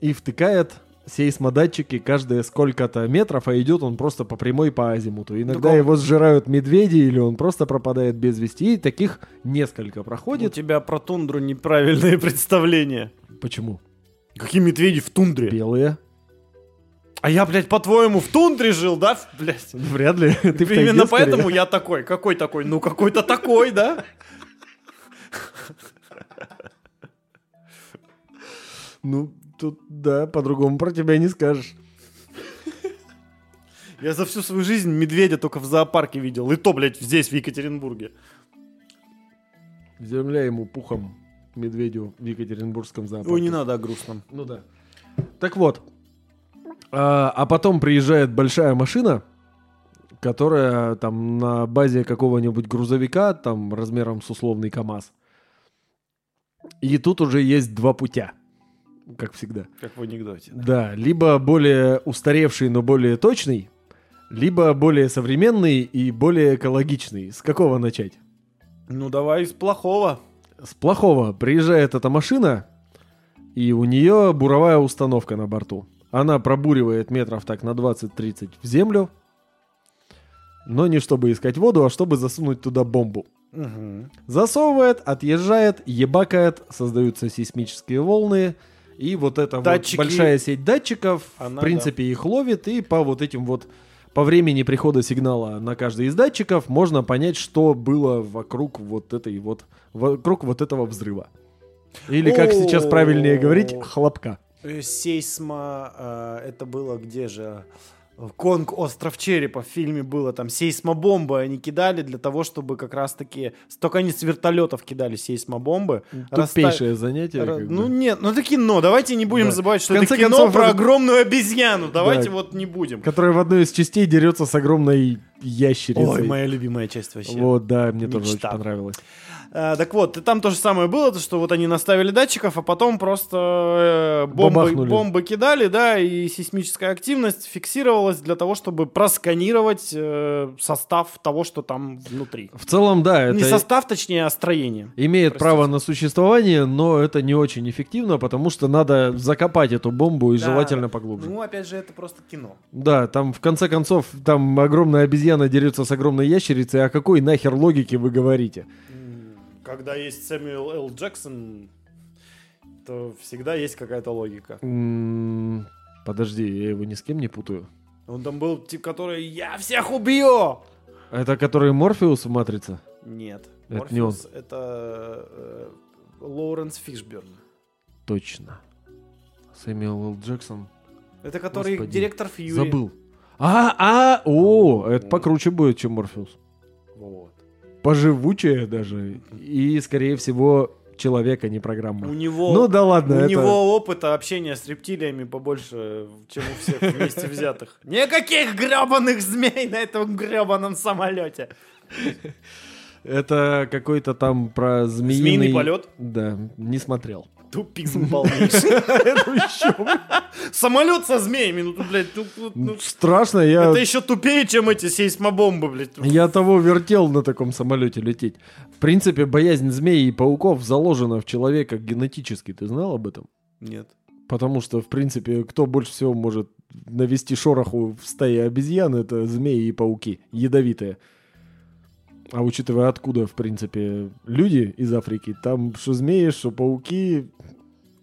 и втыкает сейсмодатчики каждые сколько-то метров, а идет он просто по прямой по азимуту. Иногда Таком- его сжирают медведи или он просто пропадает без вести. И таких несколько У проходит. тебя про тундру неправильные [LAUGHS] представления. Почему? Какие медведи в тундре? Белые. А я, блядь, по-твоему, в тундре жил, да? Блядь. Вряд ли. [LAUGHS] Ты Именно скорее. поэтому я такой. Какой такой? Ну, какой-то такой, да? Ну, тут, да, по-другому про тебя не скажешь. Я за всю свою жизнь медведя только в зоопарке видел. И то, блядь, здесь, в Екатеринбурге. Земля ему пухом медведю в Екатеринбургском зоопарке. Ой, не надо о грустном. Ну да. Так вот. А, а потом приезжает большая машина, которая там на базе какого-нибудь грузовика, там размером с условный КАМАЗ. И тут уже есть два путя, как всегда. Как в анекдоте. Да, либо более устаревший, но более точный, либо более современный и более экологичный. С какого начать? Ну, давай из плохого. С плохого приезжает эта машина, и у нее буровая установка на борту. Она пробуривает метров так на 20-30 в землю, но не чтобы искать воду, а чтобы засунуть туда бомбу. Мгм. Засовывает, отъезжает, ебакает, создаются сейсмические волны, и вот эта вот Датчики- большая сеть датчиков, Она, в принципе, их ловит, и по вот этим вот по времени прихода сигнала на каждый из датчиков можно понять, что было вокруг вот этой вот вокруг вот этого взрыва. Или, как сейчас правильнее говорить, хлопка. Э, Сейсма, э, это было где же? Конг Остров Черепа в фильме было там сейсмобомбы они кидали для того, чтобы как раз таки только они с вертолетов кидали сейсмобомбы. Тупейшее занятие. Ра- Ну бы. нет, ну это кино. Давайте не будем Да. забывать, что В это конце кино концов, про это- огромную обезьяну. Давайте Да. вот не будем. Которая в одной из частей дерется с огромной ящерицей. Ой, моя любимая часть вообще. Вот, да, мне тоже очень Мечта. понравилось. А, так вот, и там то же самое было, то, что вот они наставили датчиков, а потом просто э, бомбы, бомбы кидали, да, и сейсмическая активность фиксировалась для того, чтобы просканировать э, состав того, что там внутри. В целом, да, Не это состав, точнее, а строение. имеет Простите. право на существование, но это не очень эффективно, потому что надо закопать эту бомбу и Да. желательно поглубже. Ну, опять же, это просто кино. Да, там в конце концов, там огромная обезьяна дерется с огромной ящерицей, о какой нахер логике вы говорите? Когда есть Сэмюэл Л. Джексон, то всегда есть какая-то логика. М, Подожди, я его ни с кем не путаю. Он там был тип, который «Я всех убью!» Это который Морфеус в «Матрице»? Нет. Это не он. Это э, Лоуренс Фишберн. Точно. Сэмюэл Л. Джексон. Это который Господи, директор Фьюри. Забыл. А, а, о, это покруче будет, чем Морфеус. Поживучее даже. И, скорее всего, человека, не программа. У него, Ну да ладно, у это... него опыта общения с рептилиями побольше, чем у всех вместе взятых. [LAUGHS] Никаких гребаных змей на этом гребаном самолете. Это какой-то там про змеиный... Змеиный полет? Да, не смотрел. Тупизм полнейший. Самолет со змеями, ну, блядь, ну, Страшно, я... это еще тупее, чем эти сейсмобомбы, блядь. Я того вертел на таком самолете лететь. В принципе, боязнь змей и пауков заложена в человека генетически. Ты знал об этом? Нет. Потому что, в принципе, кто больше всего может навести шороху в стае обезьян, это змеи и пауки, ядовитые. А учитывая, откуда, в принципе, люди из Африки, там что змеи, что пауки,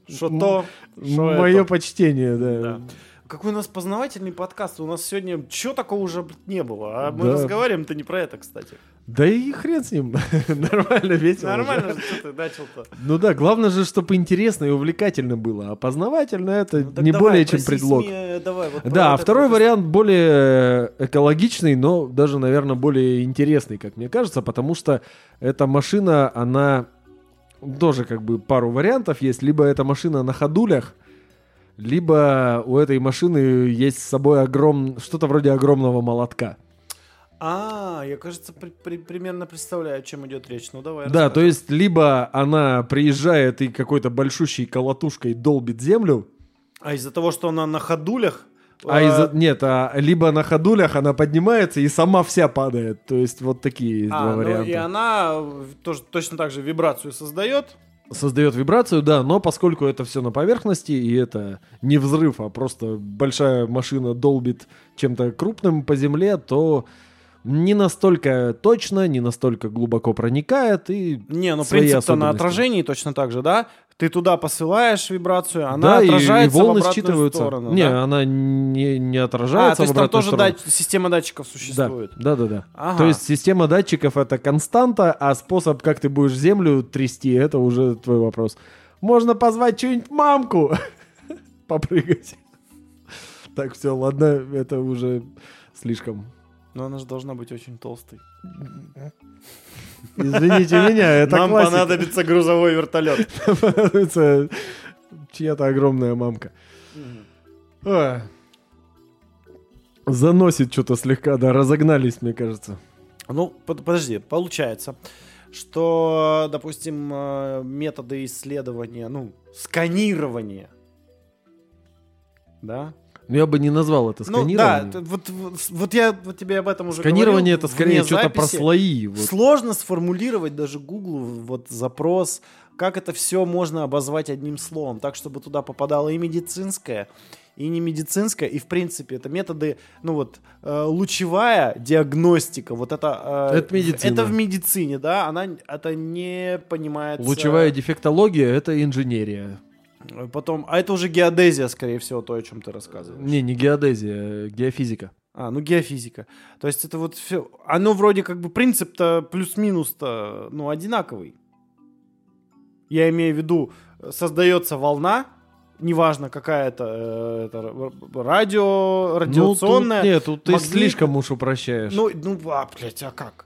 Что то, что Мое это. почтение, да. Да. Какой у нас познавательный подкаст. У нас сегодня чего такого уже не было. А мы Да. разговариваем-то не про это, кстати. Да и хрен с ним. [LAUGHS] Нормально, весело. Нормально же, что ты начал-то. Ну да, главное же, чтобы интересно и увлекательно было. А познавательно это Ну не давай, более чем предлог. давай, вот Да, а второй вариант более экологичный, но даже, наверное, более интересный, как мне кажется, потому что эта машина, она тоже как бы пару вариантов есть. Либо эта машина на ходулях, либо у этой машины есть с собой огром... что-то вроде огромного молотка. А, я, кажется, при- при- примерно представляю, о чем идет речь. Ну давай. Да, то рассказывай. есть либо она приезжает и какой-то большущей колотушкой долбит землю, А из-за того, что она на ходулях. а э, из нет, а либо на ходулях она поднимается и сама вся падает. То есть вот такие есть а, два ну варианта. и она э, тоже точно так же вибрацию создает. Создает вибрацию, да, но поскольку это все на поверхности, и это не взрыв, а просто большая машина долбит чем-то крупным по земле, то не настолько точно, не настолько глубоко проникает и Не, ну принцип-то на отражении точно так же, да? Ты туда посылаешь вибрацию, она да, и- и, отражается волны в обратную считываются. сторону. не, да? она не, не А, отражается то есть в там тоже сторону. дат- система датчиков существует. Да, да, да, да. Ага. То есть система датчиков это константа, а способ, как ты будешь землю трясти, это уже твой вопрос. Можно позвать чью-нибудь мамку [LAUGHS] попрыгать. Так, все, ладно, это уже слишком. Но она же должна быть очень толстой. Извините меня, это Нам классика. понадобится грузовой вертолет. [LAUGHS] Понадобится чья-то огромная мамка. Ой. Заносит что-то слегка, да, разогнались, мне кажется. Ну, под- подожди, получается, что, допустим, э, методы исследования, ну, сканирования, да? Ну, я бы не назвал это Ну, да, сканированием. вот, вот, вот я вот тебе об этом уже Сканирование говорил это скорее что-то про слои. вот. Сложно сформулировать даже Гуглу вот запрос, как это все можно обозвать одним словом, так, чтобы туда попадало и медицинское, и не медицинское, и в принципе это методы, ну вот, э, лучевая диагностика, вот это... э, Это медицина. Это в медицине, да, она, это не понимается... Лучевая дефектология это инженерия. Потом, а это уже геодезия, скорее всего, то, о чем ты рассказываешь. Не, не геодезия, э, геофизика. А, ну геофизика. То есть это вот все. Оно вроде как бы принцип-то плюс-минус-то, ну, одинаковый. Я имею в виду, создается волна, неважно какая это, э, это р- радио, радиационная. Ну, тут, нет, тут ты магнит- слишком уж упрощаешь. Ну, ну, а, блядь, а как?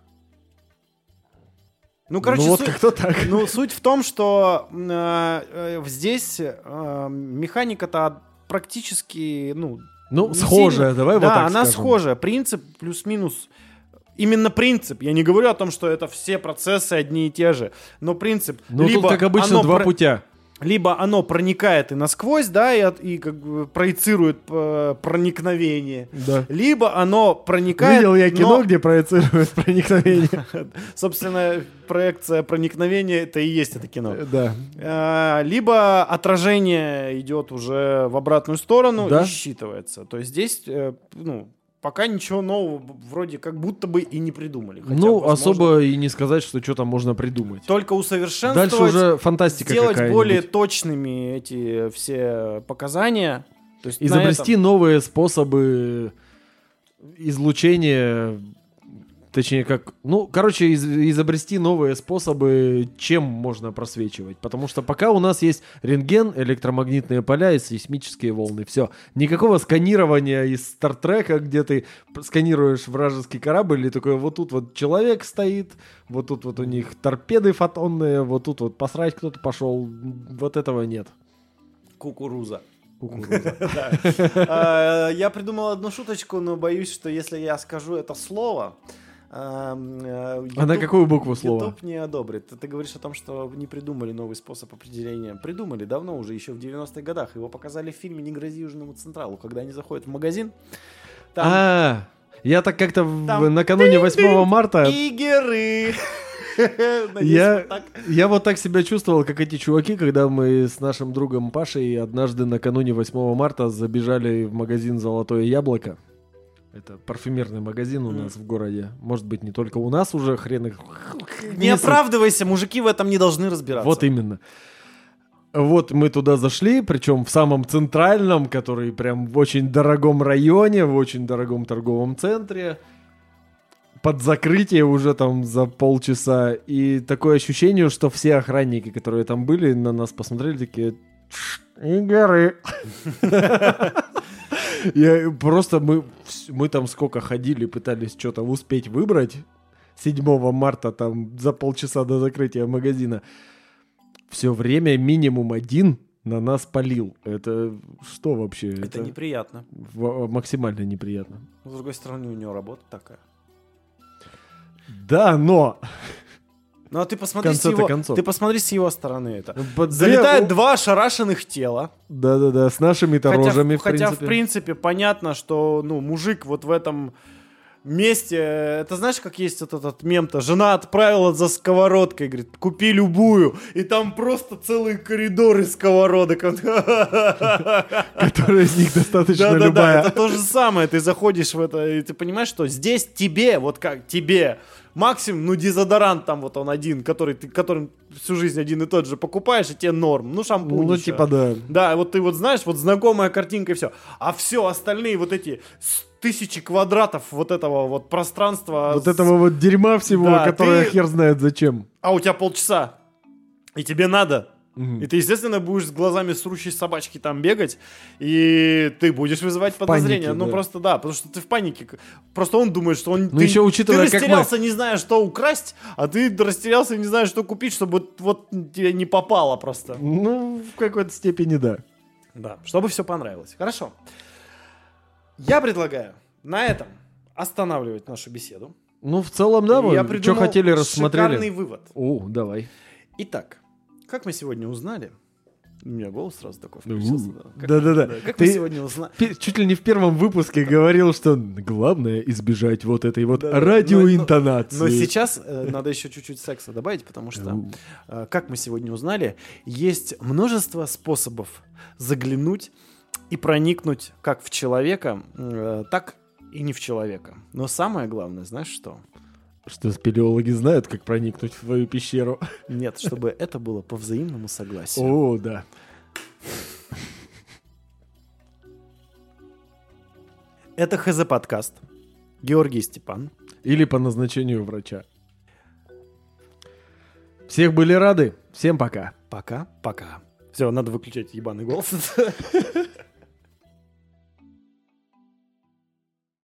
Ну, короче, ну вот суть- как-то так. [LAUGHS] ну, суть в том, что э, э, здесь э, механика-то практически, ну, Ну, схожая, давай вот да, так она скажем. схожая. Принцип плюс-минус. Именно принцип. Я не говорю о том, что это все процессы одни и те же. Но принцип. Ну, либо тут, как обычно, оно два про- путя. Либо оно проникает и насквозь, да, и, от- и как бы проецирует э, проникновение. Да. Либо оно проникает... Видел я кино, но- где проецируют [LAUGHS] проникновение. [LAUGHS] Собственно, проекция проникновения это и есть это кино. Да. Э, Либо отражение идет уже в обратную сторону Да. и считывается. То есть здесь, э, ну, пока ничего нового вроде как будто бы и не придумали. Хотя, Ну, возможно, особо и не сказать, что что-то можно придумать. Только усовершенствовать, Дальше уже фантастика сделать более точными эти все показания. То есть Изобрести этом- новые способы излучения, точнее как, ну, короче, из- изобрести новые способы, чем можно просвечивать. Потому что пока у нас есть рентген, электромагнитные поля и сейсмические волны. Все. Никакого сканирования из Стартрека, где ты сканируешь вражеский корабль, и такой вот тут вот человек стоит, вот тут вот у них торпеды фотонные, вот тут вот посрать кто-то пошел. Вот этого нет. Кукуруза. Кукуруза. [LAUGHS] А, Я придумал одну шуточку, но боюсь, что если я скажу это слово... эм, э, А на YouTube- какую букву слова? YouTube не одобрит. Ты, ты говоришь о том, что не придумали новый способ определения. Придумали давно уже, еще в 90-х годах. Его показали в фильме «Не грози Южному Централу», когда они заходят в магазин. Там А, я так как-то Там накануне 8 марта... игры. [LAUGHS] Надеюсь, Я, вот так. я вот так себя чувствовал, как эти чуваки, когда мы с нашим другом Пашей однажды накануне 8 марта забежали в магазин «Золотое яблоко». Это парфюмерный магазин у нас в городе. Может быть, не только у нас уже хрен их... Не оправдывайся, мужики в этом не должны разбираться. Вот именно. Вот мы туда зашли, причем в самом центральном, который прям в очень дорогом районе, в очень дорогом торговом центре. Под закрытие уже там за полчаса. И такое ощущение, что все охранники, которые там были, на нас посмотрели такие... «Тш, Игоры. [LAUGHS] [LAUGHS] Я просто мы, мы там сколько ходили, пытались что-то успеть выбрать. 7 марта там за полчаса до закрытия магазина. Все время минимум один на нас палил. Это что вообще? Это неприятно. в- максимально неприятно. С другой стороны, у него работа такая. Да, но Ну а ты посмотри, с его, концов. ты посмотри с его стороны это. под- Залетают две- два ошарашенных тела. Да-да-да, с нашими-то Хотя, рожами, в хотя, принципе. в принципе, понятно, что ну, мужик вот в этом месте... Это знаешь, как есть вот этот мем-то? Жена отправила за сковородкой, говорит, купи любую. И там просто целые коридоры сковородок. [LAUGHS] Которая из них достаточно Да-да-да, любая. это то же самое. Ты заходишь в это, и ты понимаешь, что здесь тебе, вот как тебе, максимум, ну, дезодорант там вот он один, который ты, которым всю жизнь один и тот же покупаешь, и тебе норм. Ну, шампунь Ну, еще. типа, да. Да, вот ты вот знаешь, вот знакомая картинка и все. А все остальные вот эти тысячи квадратов вот этого вот пространства. Вот с- этого вот дерьма всего, Да, которое ты- хер знает зачем. А у тебя полчаса. И тебе надо. Мгм. И ты, естественно, будешь с глазами срущей собачки там бегать, и ты будешь вызывать подозрения. панике, ну, да. просто да, потому что ты в панике. Просто он думает, что он... Ну, ты, еще учитывая, ты как растерялся, не зная, что украсть, а ты растерялся, не зная, что купить, чтобы вот, тебе не попало просто. Ну, в какой-то степени да. Да, чтобы все понравилось. Хорошо. Я предлагаю на этом останавливать нашу беседу. Ну, в целом, да, мы я что хотели, шикарный рассмотрели. вывод. О, давай. Итак, как мы сегодня узнали... У меня голос сразу такой Ну, включился. да. Как- Да-да-да. Как Ты- мы сегодня узнали... Чуть ли не в первом выпуске говорил, что главное избежать вот этой вот Да-да. радиоинтонации. Но сейчас э, надо еще чуть-чуть секса добавить, потому что, э, как мы сегодня узнали, есть множество способов заглянуть и проникнуть как в человека, э, так и не в человека. Но самое главное, знаешь что? Что спелеологи знают, как проникнуть в твою пещеру. Нет, чтобы это было по взаимному согласию. О, да. Это ХЗ подкаст. Георгий Степан. Или по назначению врача. Всех были рады. Всем пока. Пока-пока. Все, надо выключать ебаный голос. [LAUGHS]